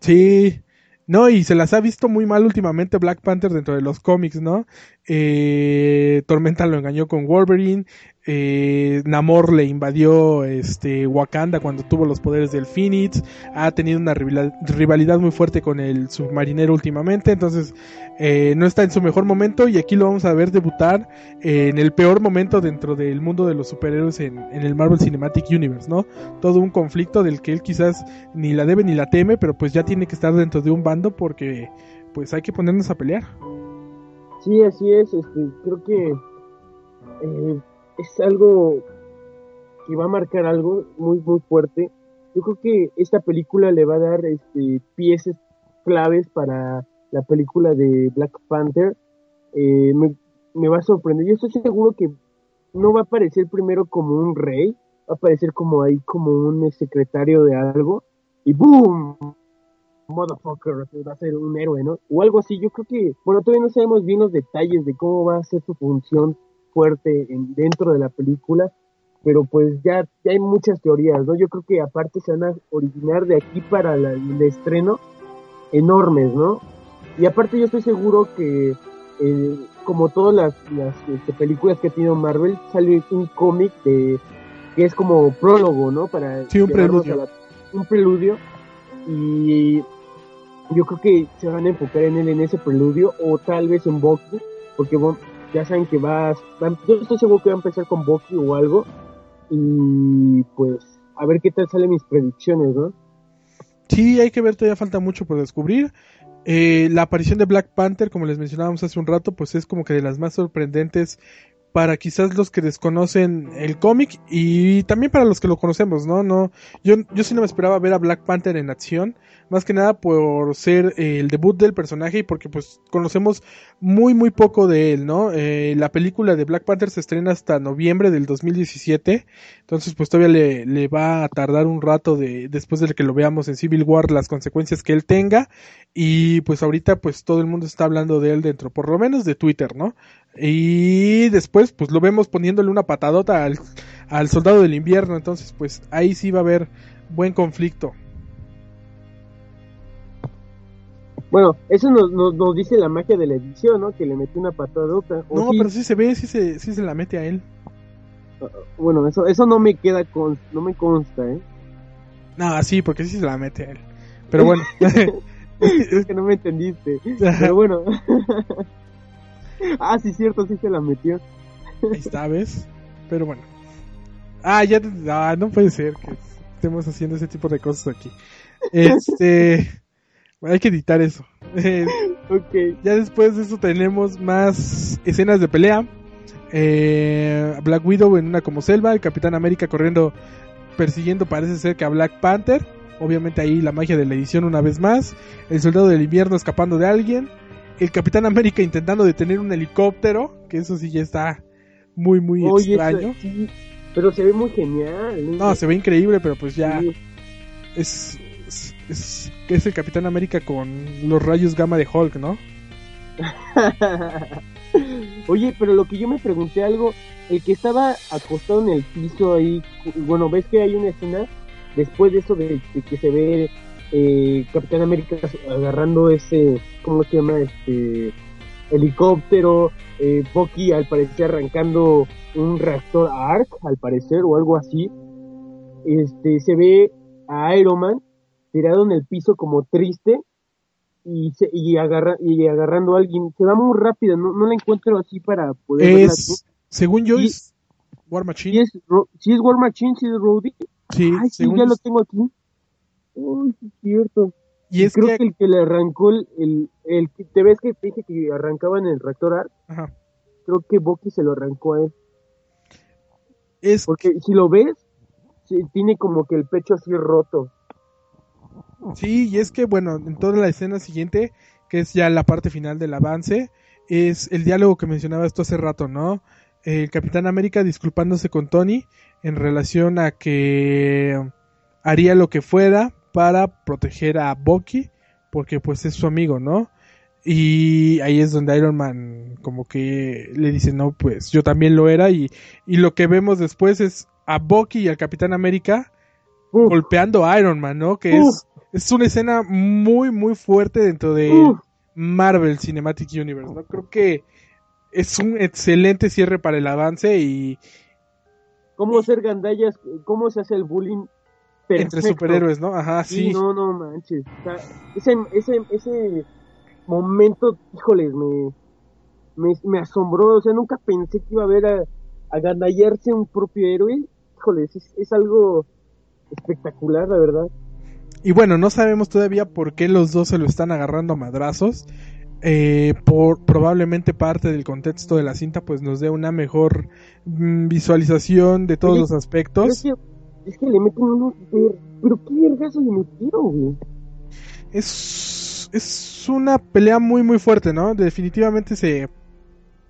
Sí, no, y se las ha visto muy mal últimamente Black Panther dentro de los cómics, ¿no? Eh, Tormenta lo engañó con Wolverine, eh, Namor le invadió este Wakanda cuando tuvo los poderes del Phoenix, ha tenido una rivalidad muy fuerte con el submarinero últimamente, entonces eh, no está en su mejor momento y aquí lo vamos a ver debutar en el peor momento dentro del mundo de los superhéroes en, en, el Marvel Cinematic Universe, ¿no? Todo un conflicto del que él quizás ni la debe ni la teme, pero pues ya tiene que estar dentro de un bando porque pues hay que ponernos a pelear. Sí, así es, este, creo que eh, es algo que va a marcar algo muy, muy fuerte. Yo creo que esta película le va a dar este, piezas claves para la película de Black Panther. Eh, me, me va a sorprender. Yo estoy seguro que no va a aparecer primero como un rey, va a aparecer como ahí como un secretario de algo y ¡boom! Motherfucker, va a ser un héroe, ¿no? O algo así. Yo creo que, bueno, todavía no sabemos bien los detalles de cómo va a ser su función fuerte en, dentro de la película, pero pues ya, ya hay muchas teorías, ¿no? Yo creo que aparte se van a originar de aquí para la, el estreno enormes, ¿no? Y aparte yo estoy seguro que eh, como todas las, las este, películas que ha tenido Marvel, sale un cómic de que es como prólogo, ¿no? Para sí, un preludio. un preludio. Y yo creo que se van a enfocar en él en ese preludio o tal vez en Bucky, porque ya saben que va, yo estoy seguro que va a empezar con Bucky o algo. Y pues a ver qué tal salen mis predicciones, ¿no? Sí, hay que ver, todavía falta mucho por descubrir. Eh, la aparición de Black Panther, como les mencionábamos hace un rato, pues es como que de las más sorprendentes para quizás los que desconocen el cómic y también para los que lo conocemos, ¿no? No, yo, yo sí no me esperaba ver a Black Panther en acción, más que nada por ser eh, el debut del personaje y porque pues conocemos muy muy poco de él, ¿no? Eh, la película de Black Panther se estrena hasta noviembre del 2017, entonces pues todavía le, le va a tardar un rato de, después de que lo veamos en Civil War las consecuencias que él tenga y pues ahorita pues todo el mundo está hablando de él dentro, por lo menos de Twitter, ¿no? Y después, pues lo vemos poniéndole una patadota al, al soldado del invierno. Entonces, pues ahí sí va a haber buen conflicto. Bueno, eso nos, nos, dice la magia de la edición, ¿no? Que le mete una patadota. No, pero sí se ve, sí se, sí se la mete a él. Ah, bueno, eso, eso no me queda con, no me consta, ¿eh? No, sí, porque sí se la mete a él. Pero bueno. es que no me entendiste. Pero bueno. ah, sí, cierto, sí se la metió. Ahí está, ¿ves? Pero bueno. Ah, ya. Ah, no puede ser que estemos haciendo ese tipo de cosas aquí. Este. hay que editar eso. ok. Ya después de eso tenemos más escenas de pelea. Eh, Black Widow en una como selva, el Capitán América corriendo, persiguiendo parece ser que a Black Panther. Obviamente ahí la magia de la edición una vez más. El soldado del invierno escapando de alguien el Capitán América intentando detener un helicóptero, que eso sí ya está muy, muy extraño. pero se ve muy genial. No, se ve increíble, pero pues ya es, es, es, el Capitán América con los rayos gamma de Hulk, ¿no? Oye, pero lo que yo me pregunté algo, el que estaba acostado en el piso ahí, bueno, ves que hay una escena después de eso de que se ve eh, Capitán América agarrando ese, ¿cómo se llama? Este helicóptero, eh, Bucky al parecer arrancando un reactor ARC, al parecer, o algo así. Este, se ve a Iron Man tirado en el piso como triste y, se, y, agarra, y agarrando a alguien. Se va muy rápido, no, no la encuentro así para poder es, Según yo, es War Machine. Si es, War Machine, si es Rhodey. Sí, sí ya lo tengo aquí. Uy, es cierto. Y es creo que... el que le arrancó el, el, te ves que te dije que arrancaba en el reactor ARC. Ajá. Creo que Bucky se lo arrancó a él. Es porque si lo ves, tiene como que el pecho así roto. Sí, y es que bueno, en toda la escena siguiente, que es ya la parte final del avance, es el diálogo que mencionaba esto hace rato, ¿no? El Capitán América disculpándose con Tony en relación a que haría lo que fuera para proteger a Bucky, porque pues es su amigo, ¿no? Y ahí es donde Iron Man como que le dice, no, pues yo también lo era y, y lo que vemos después es a Bucky y al Capitán América golpeando a Iron Man, ¿no? Que es, es una escena muy, muy fuerte dentro de Marvel Cinematic Universe, ¿no? Creo que es un excelente cierre para el avance y... ¿Cómo hacer gandallas? ¿Cómo se hace el bullying entre superhéroes, ¿no? Ajá, sí. no, no manches. ese, ese, ese momento, híjoles, me, me, asombró. O sea, nunca pensé que iba a ver a, a gandallarse un propio héroe. Híjoles, es, es algo espectacular, la verdad. Y bueno, no sabemos todavía por qué los dos se lo están agarrando a madrazos. eh, por probablemente parte del contexto de la cinta pues nos dé una mejor mm, visualización de todos Oye, los aspectos. Es que le meten unos... ver- Pero qué vergazo le metieron, güey. Es, es una pelea muy muy fuerte, ¿no? Definitivamente se,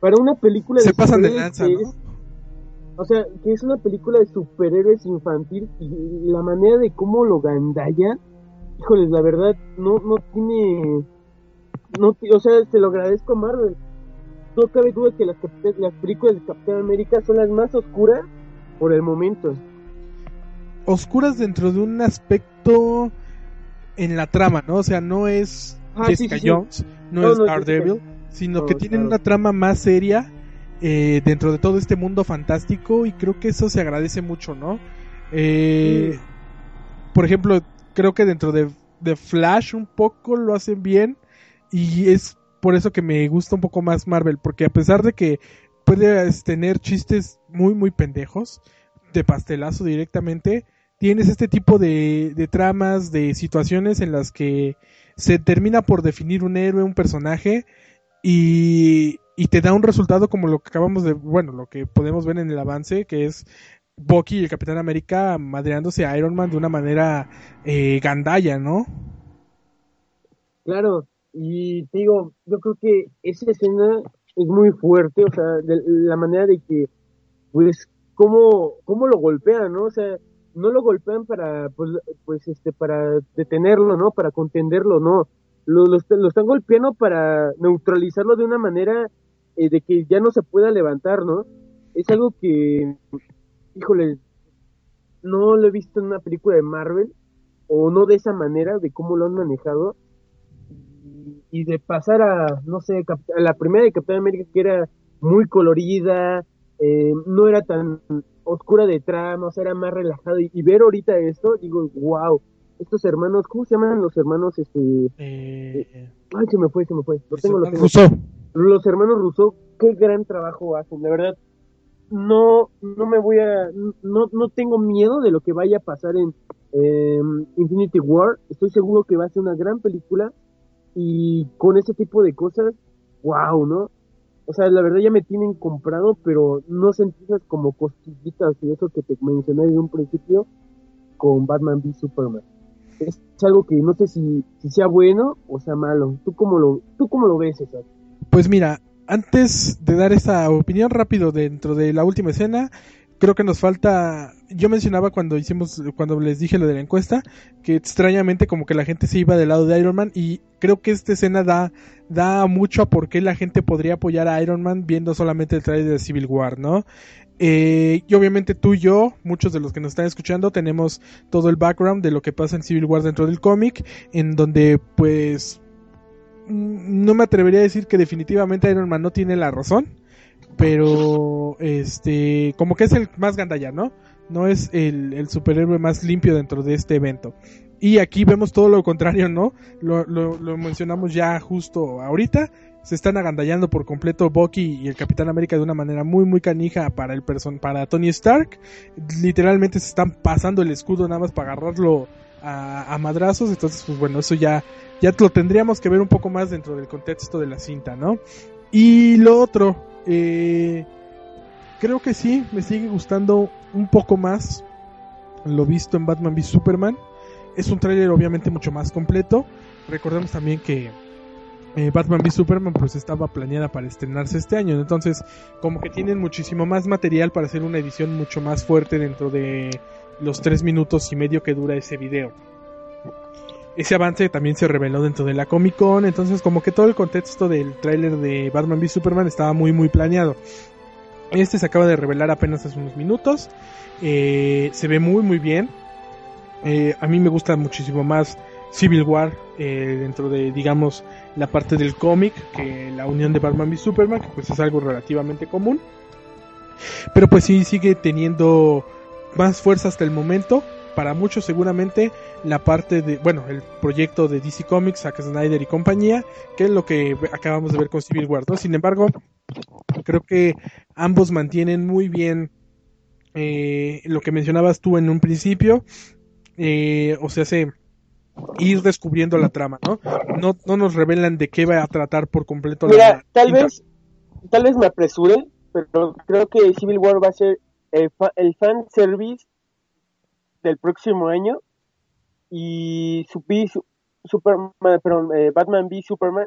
Para una película se de pasan de lanza, ¿no? es- o sea, que es una película de superhéroes infantil y la manera de cómo lo gandalla, híjoles, la verdad, no, no tiene, no, o sea, se lo agradezco a Marvel. No cabe duda que las, las películas de Capitán América son las más oscuras por el momento. Oscuras dentro de un aspecto en la trama, ¿no? O sea, no es Ah, Jessica sí, sí. Jones, no, No, es no Daredevil, Jessica. sino No, que tienen una trama más seria eh, dentro de todo este mundo fantástico y creo que eso se agradece mucho, ¿no? Eh, Por ejemplo, creo que dentro de, de Flash un poco lo hacen bien y es por eso que me gusta un poco más Marvel, porque a pesar de que puedes tener chistes muy muy pendejos, de pastelazo directamente, tienes este tipo de, de tramas, de situaciones en las que se termina por definir un héroe, un personaje y, y te da un resultado como lo que acabamos de, bueno, lo que podemos ver en el avance, que es Bucky y el Capitán América madreándose a Iron Man de una manera eh, gandalla, ¿no? Claro, y digo, yo creo que esa escena es muy fuerte, o sea, de la manera de que, pues, cómo, cómo lo golpean, ¿no? O sea, no lo golpean para, pues, pues este, para detenerlo, ¿no? Para contenderlo, no. Lo, lo, est- lo están golpeando para neutralizarlo de una manera eh, de que ya no se pueda levantar, ¿no? Es algo que, híjole, no lo he visto en una película de Marvel, o no de esa manera, de cómo lo han manejado y de pasar a, no sé, a la primera de Capitán América que era muy colorida, eh, no era tan oscura de trama, o sea, era más relajado. Y, y ver ahorita esto, digo, wow, estos hermanos, ¿cómo se llaman los hermanos? Este, Eh, ay, se me fue, se me fue. Lo tengo, lo tengo. Rousseau. Los hermanos Rousseau, qué gran trabajo hacen, la verdad. No, no me voy a, no, no tengo miedo de lo que vaya a pasar en eh, Infinity War. Estoy seguro que va a ser una gran película y con ese tipo de cosas, wow, ¿no? O sea, la verdad ya me tienen comprado, pero no sentí como costillitas y eso que te mencioné desde un principio con Batman v Superman. Es algo que no sé si, si sea bueno o sea malo. ¿Tú cómo lo, tú cómo lo ves, César? Pues mira, antes de dar esta opinión rápido dentro de la última escena, creo que nos falta, yo mencionaba cuando hicimos, cuando les dije lo de la encuesta, que extrañamente como que la gente se iba del lado de Iron Man y creo que esta escena da, da mucho a por qué la gente podría apoyar a Iron Man viendo solamente el trailer de Civil War, ¿no? Eh, y obviamente tú y yo, muchos de los que nos están escuchando, tenemos todo el background de lo que pasa en Civil War dentro del cómic, en donde pues mm, no me atrevería a decir que definitivamente Iron Man no tiene la razón, pero este, como que es el más gandalla, ¿no? No es el, superhéroe más limpio dentro de este evento. Y aquí vemos todo lo contrario, ¿no? Lo mencionamos ya justo ahorita. Se están agandallando por completo Bucky y el Capitán América de una manera muy muy canija para el person para Tony Stark. Literalmente se están pasando el escudo nada más para agarrarlo a, a madrazos. Entonces, pues bueno, eso ya, ya lo tendríamos que ver un poco más dentro del contexto de la cinta, ¿no? Y lo otro, eh, creo que sí, me sigue gustando un poco más lo visto en Batman v Superman. Es un tráiler obviamente mucho más completo. Recordemos también que eh, Batman v Superman pues estaba planeada para estrenarse este año. Entonces como que tienen muchísimo más material para hacer una edición mucho más fuerte dentro de los tres minutos y medio que dura ese video. Ese avance también se reveló dentro de la Comic Con, entonces como que todo el contexto del tráiler de Batman v Superman estaba muy muy planeado. Este se acaba de revelar apenas hace unos minutos. Eh, se ve muy muy bien. Eh, a mí me gusta muchísimo más Civil War eh, dentro de, digamos, la parte del cómic que la unión de Batman v Superman, que pues es algo relativamente común. Pero pues sí sigue teniendo más fuerza hasta el momento. Para muchos seguramente la parte de, bueno, el proyecto de DC Comics, Zack Snyder y compañía, que es lo que acabamos de ver con Civil War, ¿no? Sin embargo, creo que ambos mantienen muy bien eh, lo que mencionabas tú en un principio, eh, o sea, se, ir descubriendo la trama, ¿no? No, no nos revelan de qué va a tratar por completo Mira, la tal vez, tal vez me apresure, pero creo que Civil War va a ser el, fa- el fan service del próximo año y su, Superman, perdón, eh, Batman v Superman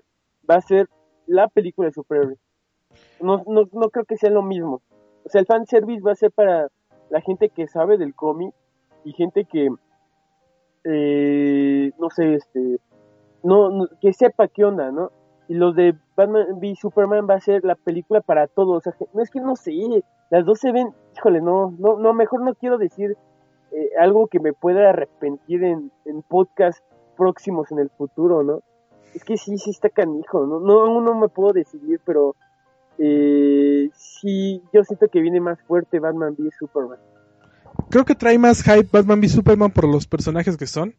va a ser la película de superhéroes. No, no, no creo que sea lo mismo. O sea, el fan service va a ser para la gente que sabe del cómic y gente que, eh, no sé, este, no, que sepa qué onda, ¿no? Y los de Batman v Superman va a ser la película para todos. O sea, no es que no sé, las dos se ven, híjole, no, no, no, mejor no quiero decir eh, algo que me pueda arrepentir en, en podcast próximos en el futuro, ¿no? Es que sí, sí está canijo, ¿no? No, aún no me puedo decidir, pero eh, sí, yo siento que viene más fuerte Batman v Superman. Creo que trae más hype Batman v Superman por los personajes que son.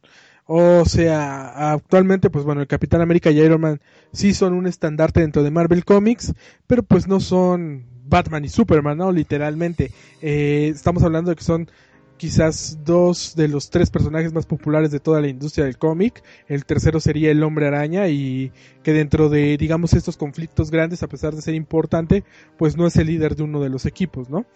O sea, actualmente, pues bueno, el Capitán América y Iron Man sí son un estandarte dentro de Marvel Comics, pero pues no son Batman y Superman, ¿no? Literalmente. Eh, estamos hablando de que son quizás dos de los tres personajes más populares de toda la industria del cómic. El tercero sería el Hombre Araña y que dentro de, digamos, estos conflictos grandes, a pesar de ser importante, pues no es el líder de uno de los equipos, ¿no?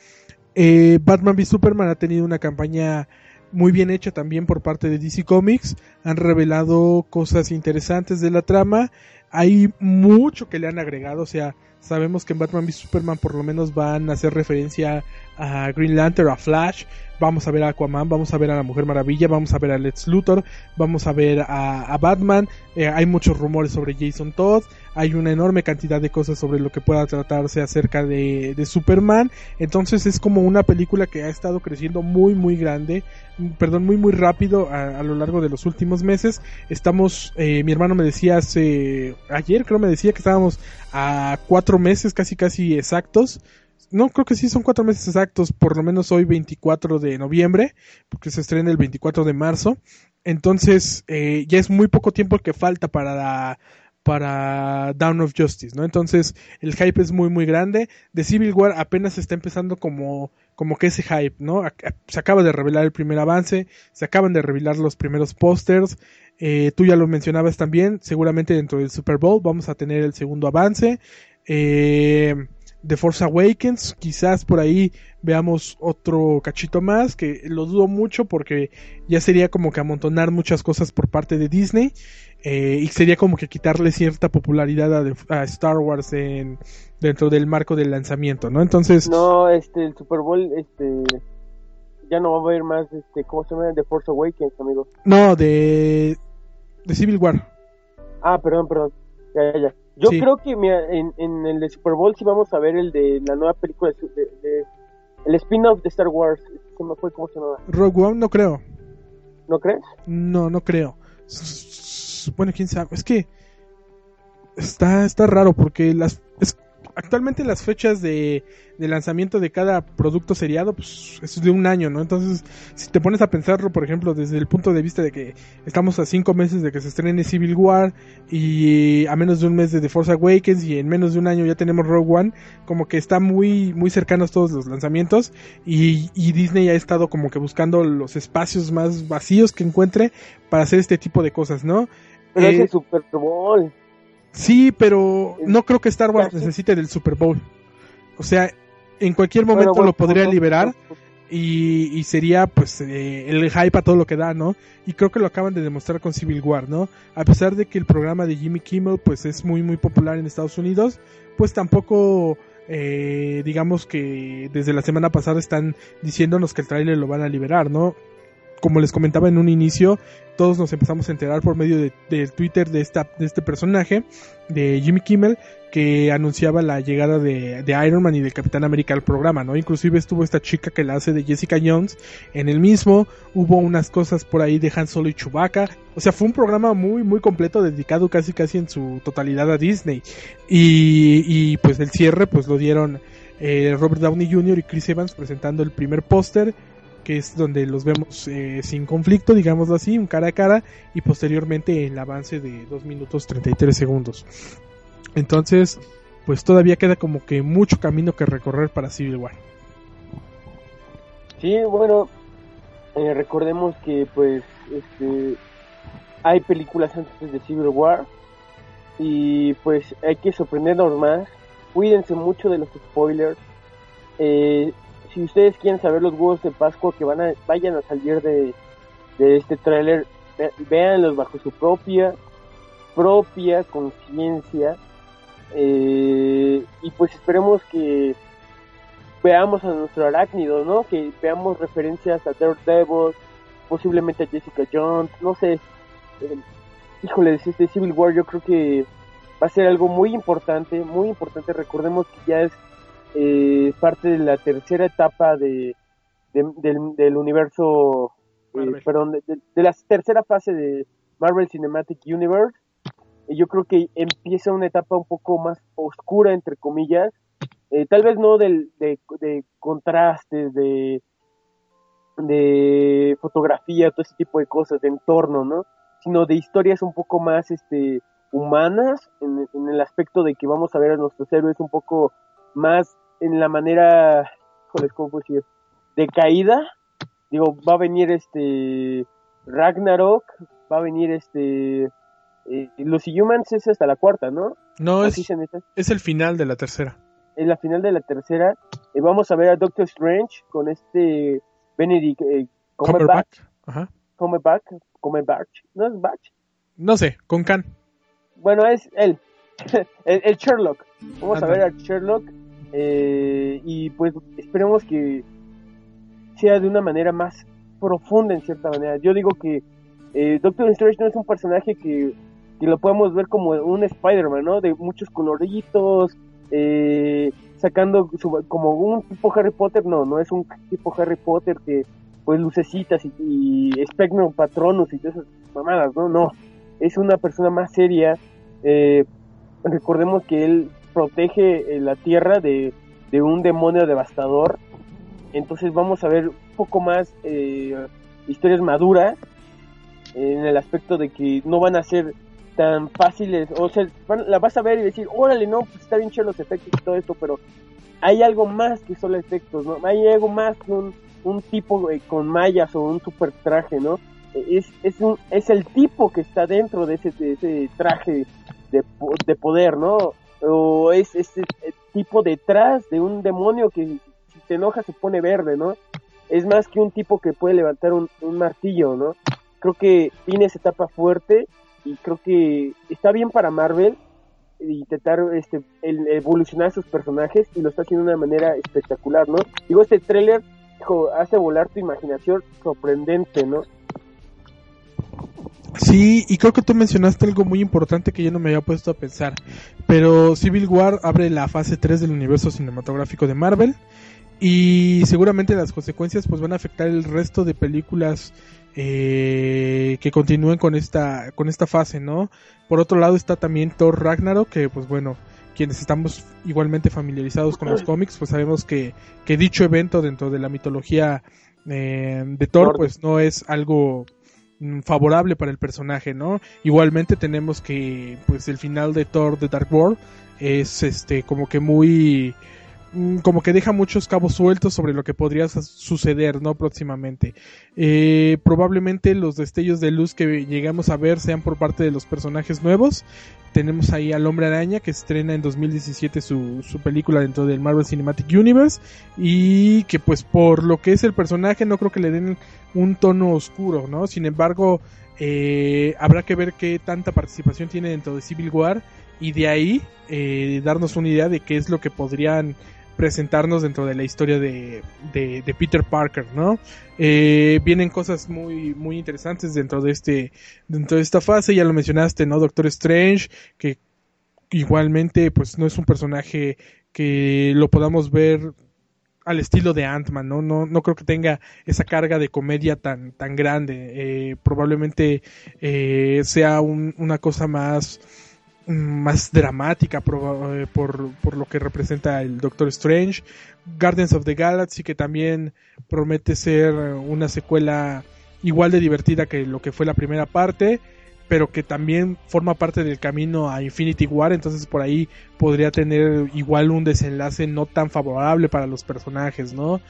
Eh, Batman v Superman ha tenido una campaña muy bien hecha también por parte de DC Comics. Han revelado cosas interesantes de la trama. Hay mucho que le han agregado. O sea, sabemos que en Batman v Superman por lo menos van a hacer referencia a Green Lantern, a Flash. Vamos a ver a Aquaman, vamos a ver a la Mujer Maravilla, vamos a ver a Lex Luthor, vamos a ver a, Batman. Eh, hay muchos rumores sobre Jason Todd. Hay una enorme cantidad de cosas sobre lo que pueda tratarse acerca de, de Superman. Entonces es como una película que ha estado creciendo muy muy grande, perdón, muy muy rápido a, a lo largo de los últimos meses. Estamos, eh, mi hermano me decía hace, ayer creo me decía que estábamos a cuatro meses casi casi exactos. No, creo que sí son cuatro meses exactos, por lo menos hoy 24 de noviembre, porque se estrena el 24 de marzo. Entonces, eh, ya es muy poco tiempo que falta para para Down of Justice, ¿no? Entonces, el hype es muy, muy grande. De Civil War apenas está empezando como, como que ese hype, ¿no? Se acaba de revelar el primer avance, se acaban de revelar los primeros pósters. Eh, tú ya lo mencionabas también, seguramente dentro del Super Bowl vamos a tener el segundo avance. Eh, The Force Awakens, quizás por ahí veamos otro cachito más, que lo dudo mucho porque ya sería como que amontonar muchas cosas por parte de Disney eh, y sería como que quitarle cierta popularidad a, Star Wars en, dentro del marco del lanzamiento, ¿no? Entonces, No, este, el Super Bowl, este, ya no va a haber más, este, ¿cómo se llama? The Force Awakens, amigo. no, de, de Civil War. Ah, perdón, perdón. Ya, ya, ya. Yo Sí. creo que mira, en, en el de Super Bowl sí vamos a ver el de la nueva película, de, de- de- el spin-off de Star Wars. Se me fue, ¿cómo se llama? Rogue One no creo. ¿No crees? No, no creo. Bueno, quién sabe. Es que está, está raro porque las es- actualmente las fechas de, de lanzamiento de cada producto seriado pues es de un año, ¿no? Entonces, si te pones a pensarlo, por ejemplo, desde el punto de vista de que estamos a cinco meses de que se estrene Civil War y a menos de un mes de The Force Awakens y en menos de un año ya tenemos Rogue One, como que está muy, muy cercanos todos los lanzamientos y, y Disney ha estado como que buscando los espacios más vacíos que encuentre para hacer este tipo de cosas, ¿no? Pero Eh, es el Super Bowl. Sí, pero no creo que Star Wars necesite del Super Bowl. O sea, en cualquier momento lo podría liberar y, y sería pues eh, el hype a todo lo que da, ¿no? Y creo que lo acaban de demostrar con Civil War, ¿no? A pesar de que el programa de Jimmy Kimmel pues es muy muy popular en Estados Unidos, pues tampoco eh, digamos que desde la semana pasada están diciéndonos que el tráiler lo van a liberar, ¿no? Como les comentaba en un inicio, todos nos empezamos a enterar por medio de- del Twitter de, esta, de este personaje, de Jimmy Kimmel, que anunciaba la llegada de, de Iron Man y del Capitán América al programa, ¿no? Inclusive estuvo esta chica que la hace de Jessica Jones en el mismo, hubo unas cosas por ahí de Han Solo y Chewbacca, o sea, fue un programa muy, muy completo, dedicado casi casi en su totalidad a Disney, y, y pues el cierre pues lo dieron eh, Robert Downey Jr. y Chris Evans presentando el primer póster, que es donde los vemos eh, sin conflicto, digámoslo así, un cara a cara, y posteriormente el avance de 2 minutos 33 segundos. Entonces, pues todavía queda como que mucho camino que recorrer para Civil War. Sí, bueno, eh, recordemos que pues este hay películas antes de Civil War y pues hay que sorprendernos más. Cuídense mucho de los spoilers. Eh, si ustedes quieren saber los huevos de Pascua que van a, vayan a salir de, de este tráiler, véanlos bajo su propia propia conciencia eh, y pues esperemos que veamos a nuestro arácnido, ¿no? Que veamos referencias a Daredevil, posiblemente a Jessica Jones, no sé. Eh, híjole, este Civil War yo creo que va a ser algo muy importante, muy importante. Recordemos que ya es eh, parte de la tercera etapa de, del, universo, eh, perdón, de, de, la tercera fase de Marvel Cinematic Universe. Y yo creo que empieza una etapa un poco más oscura, entre comillas, eh, tal vez no del, de, de contrastes, de, de fotografía, todo ese tipo de cosas, de entorno, ¿no? Sino de historias un poco más este, humanas, en, el aspecto de que vamos a ver a nuestros héroes un poco más en la manera, joder, ¿cómo puedo decir? De caída. Digo, va a venir este Ragnarok, va a venir este... Eh, los Humans es hasta la cuarta, ¿no? No, es, es el final de la tercera en la final de la tercera eh, vamos a ver a Doctor Strange con este Benedict eh, Cumberbatch. Cumberbatch, Cumberbatch, ¿no es Batch? No sé, con Khan. Bueno, es él, el, Sherlock. Vamos a ver a Sherlock eh, y pues esperemos que sea de una manera más profunda en cierta manera. Yo digo que eh, Doctor Strange no es un personaje que, que lo podemos ver como un Spider-Man, ¿no? De muchos coloritos, eh, sacando como un tipo Harry Potter, no, no es un tipo Harry Potter que pues lucecitas y, y Spectrum Patronus y todas esas mamadas, no, no, es una persona más seria, eh, recordemos que él protege eh, la tierra de, de, un demonio devastador, entonces vamos a ver un poco más eh, historias maduras en el aspecto de que no van a ser tan fáciles, o sea, la vas a ver y decir, órale, no, pues está bien chido los efectos y todo esto, pero hay algo más que solo efectos, ¿no? Hay algo más que un, un tipo con mallas o un super traje, ¿no? Es, es, un, es el tipo que está dentro de ese, de ese traje de, de poder, ¿no? O es ese tipo detrás de un demonio que si te enoja se pone verde, ¿no? Es más que un tipo que puede levantar un, un martillo, ¿no? Creo que tiene esa etapa fuerte y creo que está bien para Marvel intentar este el evolucionar sus personajes y lo está haciendo de una manera espectacular, ¿no? Digo, este tráiler hace volar tu imaginación sorprendente, ¿no? Sí, y creo que tú mencionaste algo muy importante que yo no me había puesto a pensar, pero Civil War abre la fase 3 del universo cinematográfico de Marvel y seguramente las consecuencias pues van a afectar el resto de películas eh, que continúen con esta con esta fase, ¿no? Por otro lado está también Thor Ragnarok, que pues bueno, quienes estamos igualmente familiarizados con los cómics, pues sabemos que, que dicho evento dentro de la mitología eh, de Thor, pues no es algo favorable para el personaje, ¿no? Igualmente tenemos que pues el final de Thor de Dark World es este como que muy Mm, como que deja muchos cabos sueltos sobre lo que podría suceder no próximamente. Eh, probablemente los destellos de luz que llegamos a ver sean por parte de los personajes nuevos. Tenemos ahí al hombre araña que estrena en 2017 su, su película dentro del Marvel Cinematic Universe y que pues por lo que es el personaje no creo que le den un tono oscuro no sin embargo eh, habrá que ver qué tanta participación tiene dentro de Civil War y de ahí eh, darnos una idea de qué es lo que podrían presentarnos dentro de la historia de, de, Peter Parker, ¿no? Eh, vienen cosas muy, muy interesantes dentro de este, dentro de esta fase, ya lo mencionaste, ¿no? Doctor Strange, que igualmente, pues no es un personaje que lo podamos ver al estilo de Ant-Man, ¿no? ¿no? No creo que tenga esa carga de comedia tan, tan grande. Eh, probablemente eh, sea una cosa más más dramática eh, por, por, lo que representa el Doctor Strange. Guardians of the Galaxy que también promete ser una secuela igual de divertida que lo que fue la primera parte. pero que también forma parte del camino a Infinity War, entonces por ahí podría tener igual un desenlace no tan favorable para los personajes, ¿no?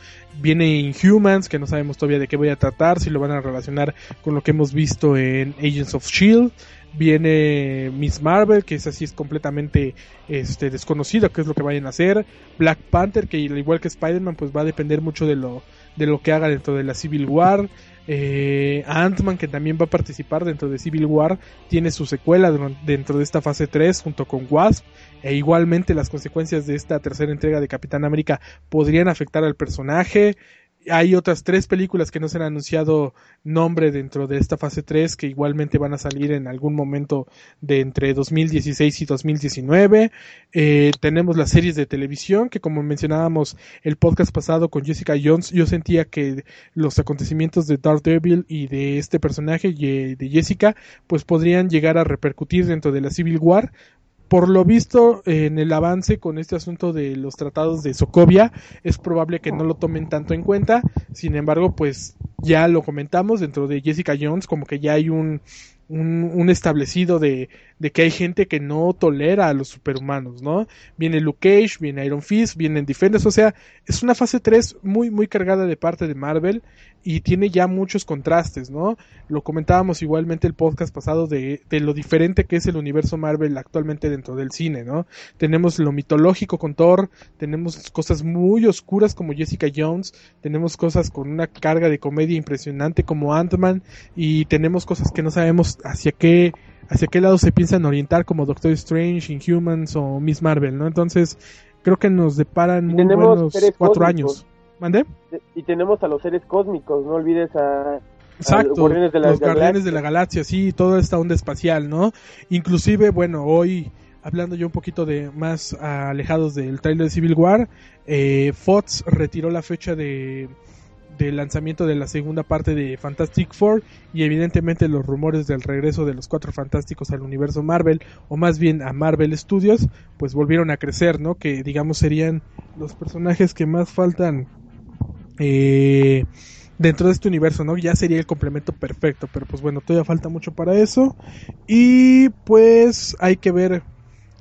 Viene Inhumans, que no sabemos todavía de qué voy a tratar, si lo van a relacionar con lo que hemos visto en Agents of Shield, viene Miss Marvel, que es así es completamente este desconocido qué es lo que vayan a hacer, Black Panther, que al igual que Spider-Man, pues va a depender mucho de lo de lo que haga dentro de la Civil War, eh, Ant-Man, que también va a participar dentro de Civil War, tiene su secuela dentro de esta fase 3 junto con Wasp. E igualmente las consecuencias de esta tercera entrega de Capitán América podrían afectar al personaje hay otras tres películas que no se han anunciado nombre dentro de esta fase 3 que igualmente van a salir en algún momento de entre 2016 y 2019. Eh, tenemos las series de televisión que como mencionábamos el podcast pasado con Jessica Jones, yo sentía que los acontecimientos de Daredevil y de este personaje de Jessica pues podrían llegar a repercutir dentro de la Civil War por lo visto, en el avance con este asunto de los tratados de Sokovia, es probable que no lo tomen tanto en cuenta. Sin embargo, pues ya lo comentamos dentro de Jessica Jones, como que ya hay un, un, establecido de, de, que hay gente que no tolera a los superhumanos, ¿no? Viene Luke Cage, viene Iron Fist, vienen Defenders, o sea, es una fase 3 muy, muy cargada de parte de Marvel y tiene ya muchos contrastes, ¿no? Lo comentábamos igualmente el podcast pasado de, de lo diferente que es el universo Marvel actualmente dentro del cine, ¿no? Tenemos lo mitológico con Thor, tenemos cosas muy oscuras como Jessica Jones, tenemos cosas con una carga de comedia impresionante como Ant-Man y tenemos cosas que no sabemos hacia qué hacia qué lado se piensan orientar como Doctor Strange, Inhumans o Miss Marvel, ¿no? Entonces, creo que nos deparan muy buenos cuatro años. ¿Mande? Y tenemos a los seres cósmicos, no olvides a... Exacto, los Guardianes de la Galaxia, sí, toda esta onda espacial, ¿no? Inclusive, bueno, hoy hablando yo un poquito de más alejados del trailer de Civil War, eh, Fox retiró la fecha de del lanzamiento de la segunda parte de Fantastic Four y evidentemente los rumores del regreso de los cuatro fantásticos al universo Marvel o más bien a Marvel Studios pues volvieron a crecer, ¿no? Que digamos serían los personajes que más faltan eh, dentro de este universo, ¿no? Ya sería el complemento perfecto, pero pues bueno, todavía falta mucho para eso y pues hay que ver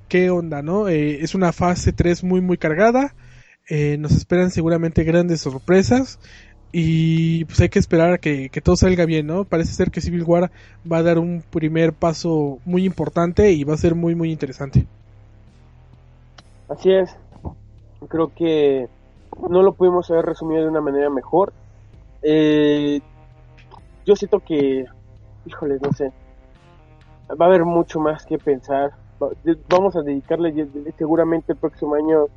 qué onda, ¿no? Eh, es una fase 3 muy muy cargada. Eh, nos esperan seguramente grandes sorpresas y pues hay que esperar a que, todo salga bien, ¿no? Parece ser que Civil War va a dar un primer paso muy importante y va a ser muy, muy interesante. Así es. Creo que no lo pudimos haber resumido de una manera mejor. Eh, yo siento que, híjole, no sé, va a haber mucho más que pensar. Vamos a dedicarle seguramente el próximo año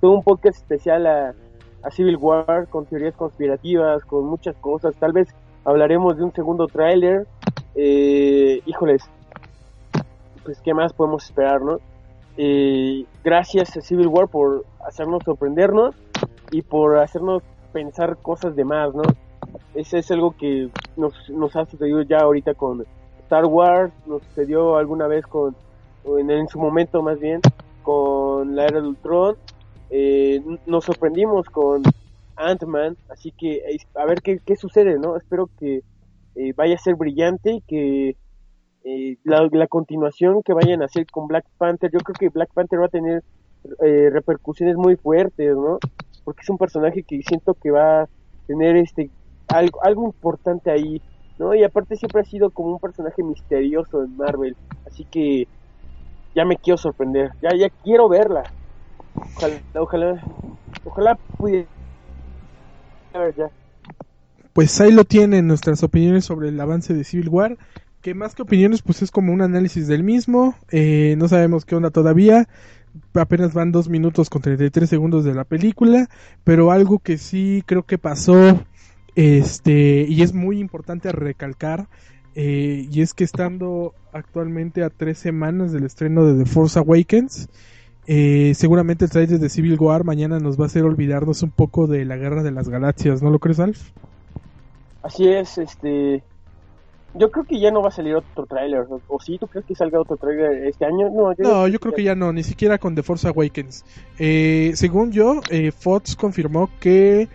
todo un podcast especial a a Civil War con teorías conspirativas, con muchas cosas. Tal vez hablaremos de un segundo tráiler. Eh, híjoles, pues qué más podemos esperar, ¿no? Eh, gracias a Civil War por hacernos sorprendernos y por hacernos pensar cosas de más, ¿no? Ese es algo que nos, nos ha sucedido ya ahorita con Star Wars, nos sucedió alguna vez con, en, en su momento más bien, con la era del Ultron eh, nos sorprendimos con Ant-Man, así que eh, a ver qué, sucede, ¿no? Espero que eh, vaya a ser brillante y que la, continuación que vayan a hacer con Black Panther, yo creo que Black Panther va a tener repercusiones muy fuertes, ¿no? Porque es un personaje que siento que va a tener este algo, algo importante ahí, ¿no? Y aparte siempre ha sido como un personaje misterioso en Marvel, así que ya me quiero sorprender, ya, ya quiero verla. Ojalá, ojalá, pudiera. Pues ahí lo tienen nuestras opiniones sobre el avance de Civil War. Que más que opiniones, pues es como un análisis del mismo. Eh, no sabemos qué onda todavía. Apenas van dos minutos con 33 segundos de la película. Pero algo que sí creo que pasó. Este, y es muy importante recalcar. Eh, y es que estando actualmente a tres semanas del estreno de The Force Awakens eh, seguramente el trailer de Civil War mañana nos va a hacer olvidarnos un poco de la guerra de las galaxias, ¿no lo crees, Alf? Así es, este. Yo creo que ya no va a salir otro tráiler. ¿O sí? ¿Tú crees que salga otro tráiler este año? No, yo, creo que ya no, ni siquiera con The Force Awakens. Eh, según yo, eh, Fox confirmó que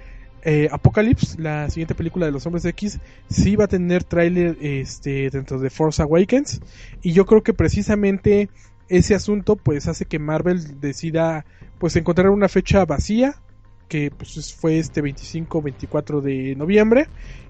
eh, Apocalypse, la siguiente película de los Hombres X, sí va a tener tráiler este, dentro de Force Awakens. Y yo creo que precisamente ese asunto pues hace que Marvel decida pues encontrar una fecha vacía que pues fue este 25-24 de noviembre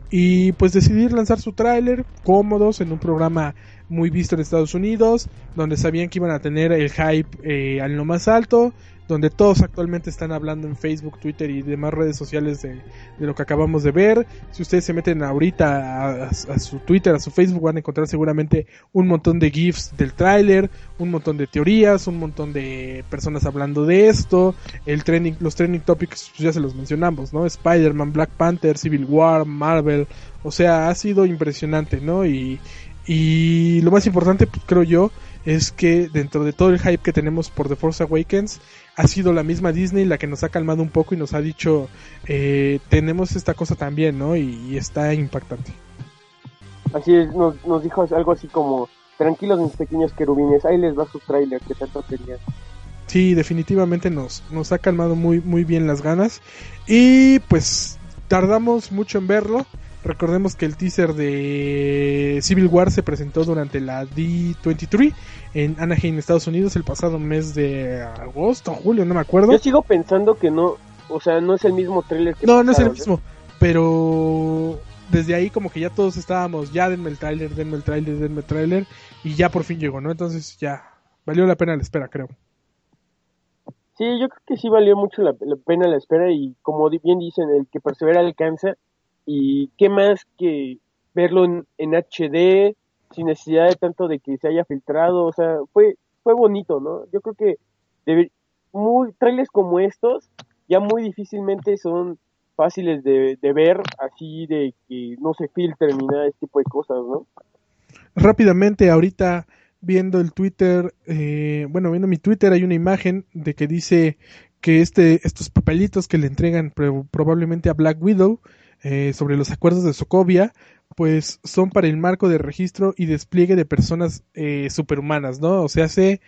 y pues decidir lanzar su tráiler cómodos en un programa muy visto en Estados Unidos donde sabían que iban a tener el hype eh, al lo más alto donde todos actualmente están hablando en Facebook, Twitter y demás redes sociales de, lo que acabamos de ver. Si ustedes se meten ahorita a, su Twitter, a su Facebook, van a encontrar seguramente un montón de GIFs del tráiler, un montón de teorías, un montón de personas hablando de esto. El trending, los trending topics pues ya se los mencionamos, ¿no? Spider-Man, Black Panther, Civil War, Marvel. O sea, ha sido impresionante, ¿no? Y, y lo más importante, pues, creo yo, es que dentro de todo el hype que tenemos por The Force Awakens, ha sido la misma Disney la que nos ha calmado un poco y nos ha dicho, eh, tenemos esta cosa también, ¿no? Y, está impactante. Así es, nos, nos, dijo algo así como, tranquilos mis pequeños querubines, ahí les va su trailer que tanto querían. Sí, definitivamente nos, nos ha calmado muy, muy bien las ganas. Y pues tardamos mucho en verlo. Recordemos que el teaser de Civil War se presentó durante la D23 en Anaheim, Estados Unidos, el pasado mes de agosto, julio, no me acuerdo. Yo sigo pensando que no, o sea, no es el mismo trailer que No, no es el mismo, pero desde ahí como que ya todos estábamos, ya denme el trailer, denme el trailer, denme el trailer, y ya por fin llegó, ¿no? Entonces ya, valió la pena la espera, creo. Sí, yo creo que sí valió mucho la, la pena la espera y como bien dicen, el que persevera alcanza y qué más que verlo en, HD sin necesidad de tanto de que se haya filtrado, o sea, fue fue bonito, ¿no? Yo creo que muy trailers como estos ya muy difícilmente son fáciles de, ver así de que no se filtren ni nada de este tipo de cosas, ¿no? Rápidamente, ahorita viendo el Twitter, eh, bueno, viendo mi Twitter hay una imagen de que dice que este, estos papelitos que le entregan probablemente a Black Widow eh, sobre los acuerdos de Sokovia, pues son para el marco de registro y despliegue de personas eh, superhumanas, ¿no? O sea, hace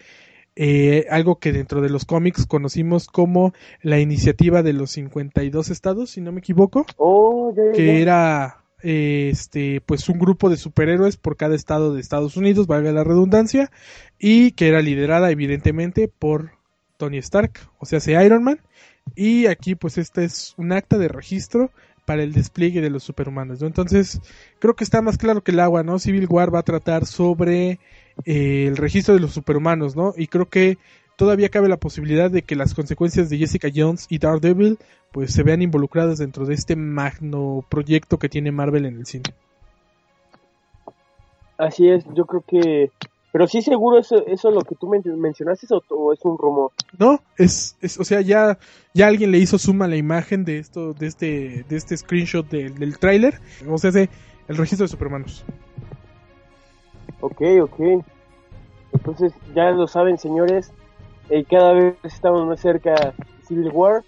eh, algo que dentro de los cómics conocimos como la iniciativa de los 52 estados, si no me equivoco, oh, que era este pues un grupo de superhéroes por cada estado de Estados Unidos, valga la redundancia, y que era liderada evidentemente por Tony Stark, o sea, se Iron Man, y aquí pues este es un acta de registro para el despliegue de los superhumanos, ¿no? Entonces, creo que está más claro que el agua, ¿no? Civil War va a tratar sobre eh, el registro de los superhumanos, ¿no? Y creo que todavía cabe la posibilidad de que las consecuencias de Jessica Jones y Daredevil pues se vean involucradas dentro de este magno proyecto que tiene Marvel en el cine. Así es, yo creo que pero sí seguro eso, eso lo que tú mencionaste o, es un rumor. No, es, es, o sea, ya, ya alguien le hizo suma la imagen de esto, de este, de este screenshot del tráiler. O sea, el registro de supermanos. Ok, ok. Entonces, ya lo saben, señores. Eh, cada vez estamos más cerca de Civil War.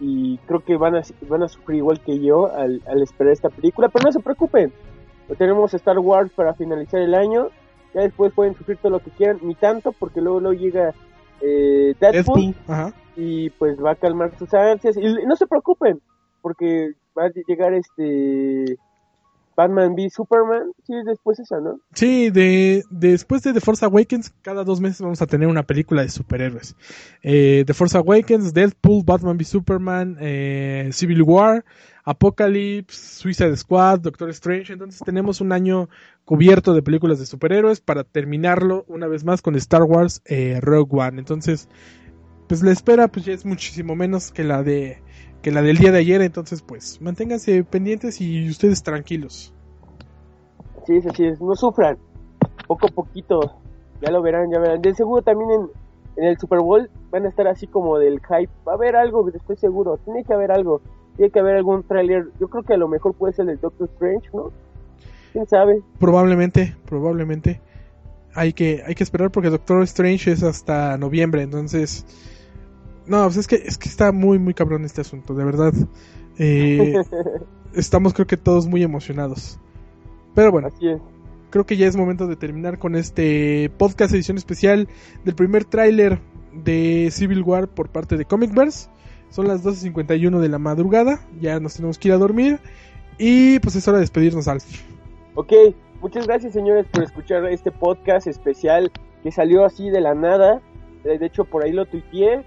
Y creo que van a, van a sufrir igual que yo al, al esperar esta película. Pero no se preocupen. Tenemos Star Wars para finalizar el año ya después pueden sufrir todo lo que quieran, ni tanto, porque luego, luego llega eh, Deadpool, y pues va a calmar sus ansias. Y no se preocupen, porque va a llegar este Batman v Superman, sí, después esa, ¿no? Sí, de, después de The Force Awakens, cada dos meses vamos a tener una película de superhéroes. Eh, The Force Awakens, Deadpool, Batman v Superman, eh, Civil War, Apocalypse, Suicide Squad, Doctor Strange. Entonces tenemos un año cubierto de películas de superhéroes para terminarlo una vez más con Star Wars eh, Rogue One. Entonces, pues la espera pues ya es muchísimo menos que la de que la del día de ayer. Entonces, pues manténganse pendientes y ustedes tranquilos. Sí, sí, no sufran. Poco a poquito. Ya lo verán, ya verán. De seguro también en, en el Super Bowl van a estar así como del hype. Va a haber algo, estoy seguro. Tiene que haber algo tiene que haber algún tráiler. Yo creo que a lo mejor puede ser el Doctor Strange, ¿no? ¿Quién sabe? Probablemente, probablemente. Hay que, hay que esperar porque Doctor Strange es hasta noviembre, entonces... No, pues es que, es que está muy, muy cabrón este asunto, de verdad. Eh, estamos creo que todos muy emocionados. Pero bueno, creo que ya es momento de terminar con este podcast edición especial del primer tráiler de Civil War por parte de Comicverse. Son las 12.51 de la madrugada, ya nos tenemos que ir a dormir. Y pues es hora de despedirnos, Alf. Ok, muchas gracias señores por escuchar este podcast especial que salió así de la nada. Eh, De hecho, por ahí lo tuiteé.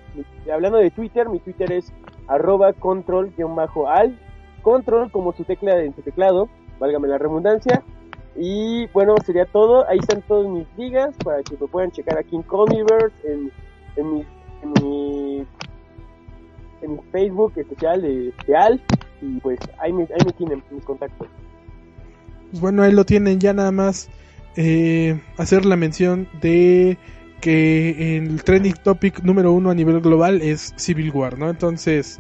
Hablando de Twitter, mi Twitter es arroba control-al. Control como su tecla en su teclado, válgame la redundancia. Y bueno, sería todo. Ahí están todas mis ligas para que me puedan checar aquí en Comiverse, en, en, mi, en, mi, Facebook especial de, Alf. Y pues ahí me, ahí me tienen mis contactos. Pues bueno, ahí lo tienen ya nada más eh, hacer la mención de que el trending topic número uno a nivel global es Civil War, ¿no? Entonces,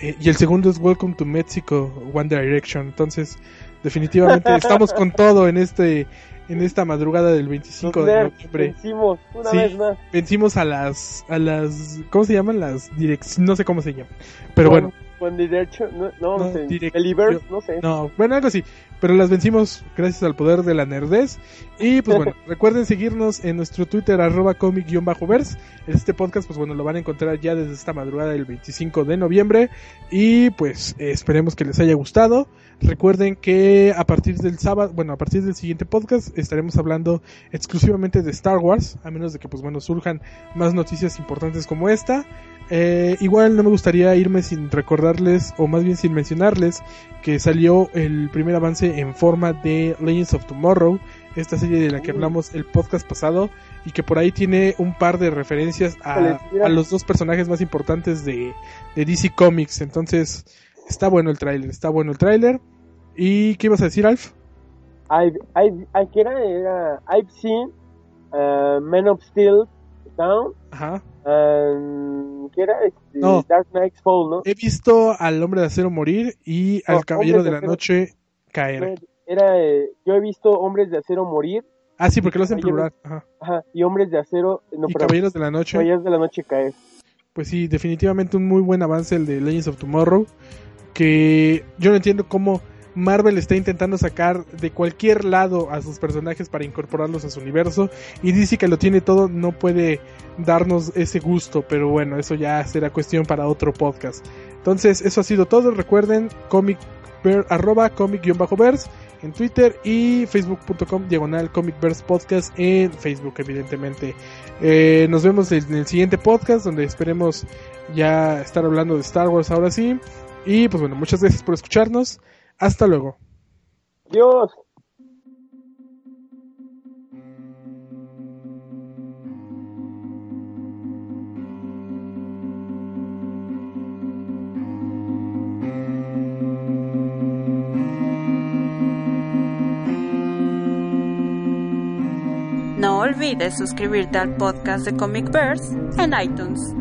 eh, y el segundo es Welcome to Mexico, One Direction. Entonces, definitivamente estamos con todo en este en esta madrugada del 25 Los de noviembre. vencimos una Sí. vez más. Vencimos a las a las ¿cómo se llaman? Las direcciones, no sé cómo se llaman. Pero bueno, One Direction, no, no, No, sé, direct- Believers, no sé. No, bueno, algo así. Pero las vencimos gracias al poder de la nerdez. Y pues bueno, recuerden seguirnos en nuestro Twitter, arroba comic-verse. Este podcast, pues bueno, lo van a encontrar ya desde esta madrugada del 25 de noviembre. Y pues eh, esperemos que les haya gustado. Recuerden que a partir del sábado, bueno, a partir del siguiente podcast estaremos hablando exclusivamente de Star Wars, a menos de que pues bueno surjan más noticias importantes como esta. Eh, igual no me gustaría irme sin recordarles, o más bien sin mencionarles, que salió el primer avance en forma de Legends of Tomorrow, esta serie de la que hablamos el podcast pasado, y que por ahí tiene un par de referencias a, los dos personajes más importantes de, de DC Comics. Entonces, está bueno el tráiler, está bueno el tráiler. ¿Y qué ibas a decir, Alf? I've, I've, seen uh, Man of Steel Down, Ajá. And, ¿qué era? Este, No. Dark Knight's Fall, ¿no? He visto al hombre de acero morir y al No, caballero de de la noche caer. Era, eh, yo he visto Hombres de Acero morir, Ah, sí, porque lo hacen plural. Ajá. ajá, y Hombres de Acero, no, y caballeros de la noche. Caballeros de la Noche caer. Pues sí, definitivamente un muy buen avance el de Legends of Tomorrow. Que yo no entiendo cómo Marvel está intentando sacar de cualquier lado a sus personajes para incorporarlos a su universo. Y dice que lo tiene todo, no puede darnos ese gusto. Pero bueno, eso ya será cuestión para otro podcast. Entonces, eso ha sido todo. Recuerden, comic, ver- arroba comic-verse en Twitter y facebook.com diagonal comicverse podcast en Facebook, evidentemente. Eh, nos vemos en el siguiente podcast donde esperemos ya estar hablando de Star Wars ahora sí. Y pues bueno, muchas gracias por escucharnos. Hasta luego. Dios. No olvides suscribirte al podcast de Comic Verse en iTunes.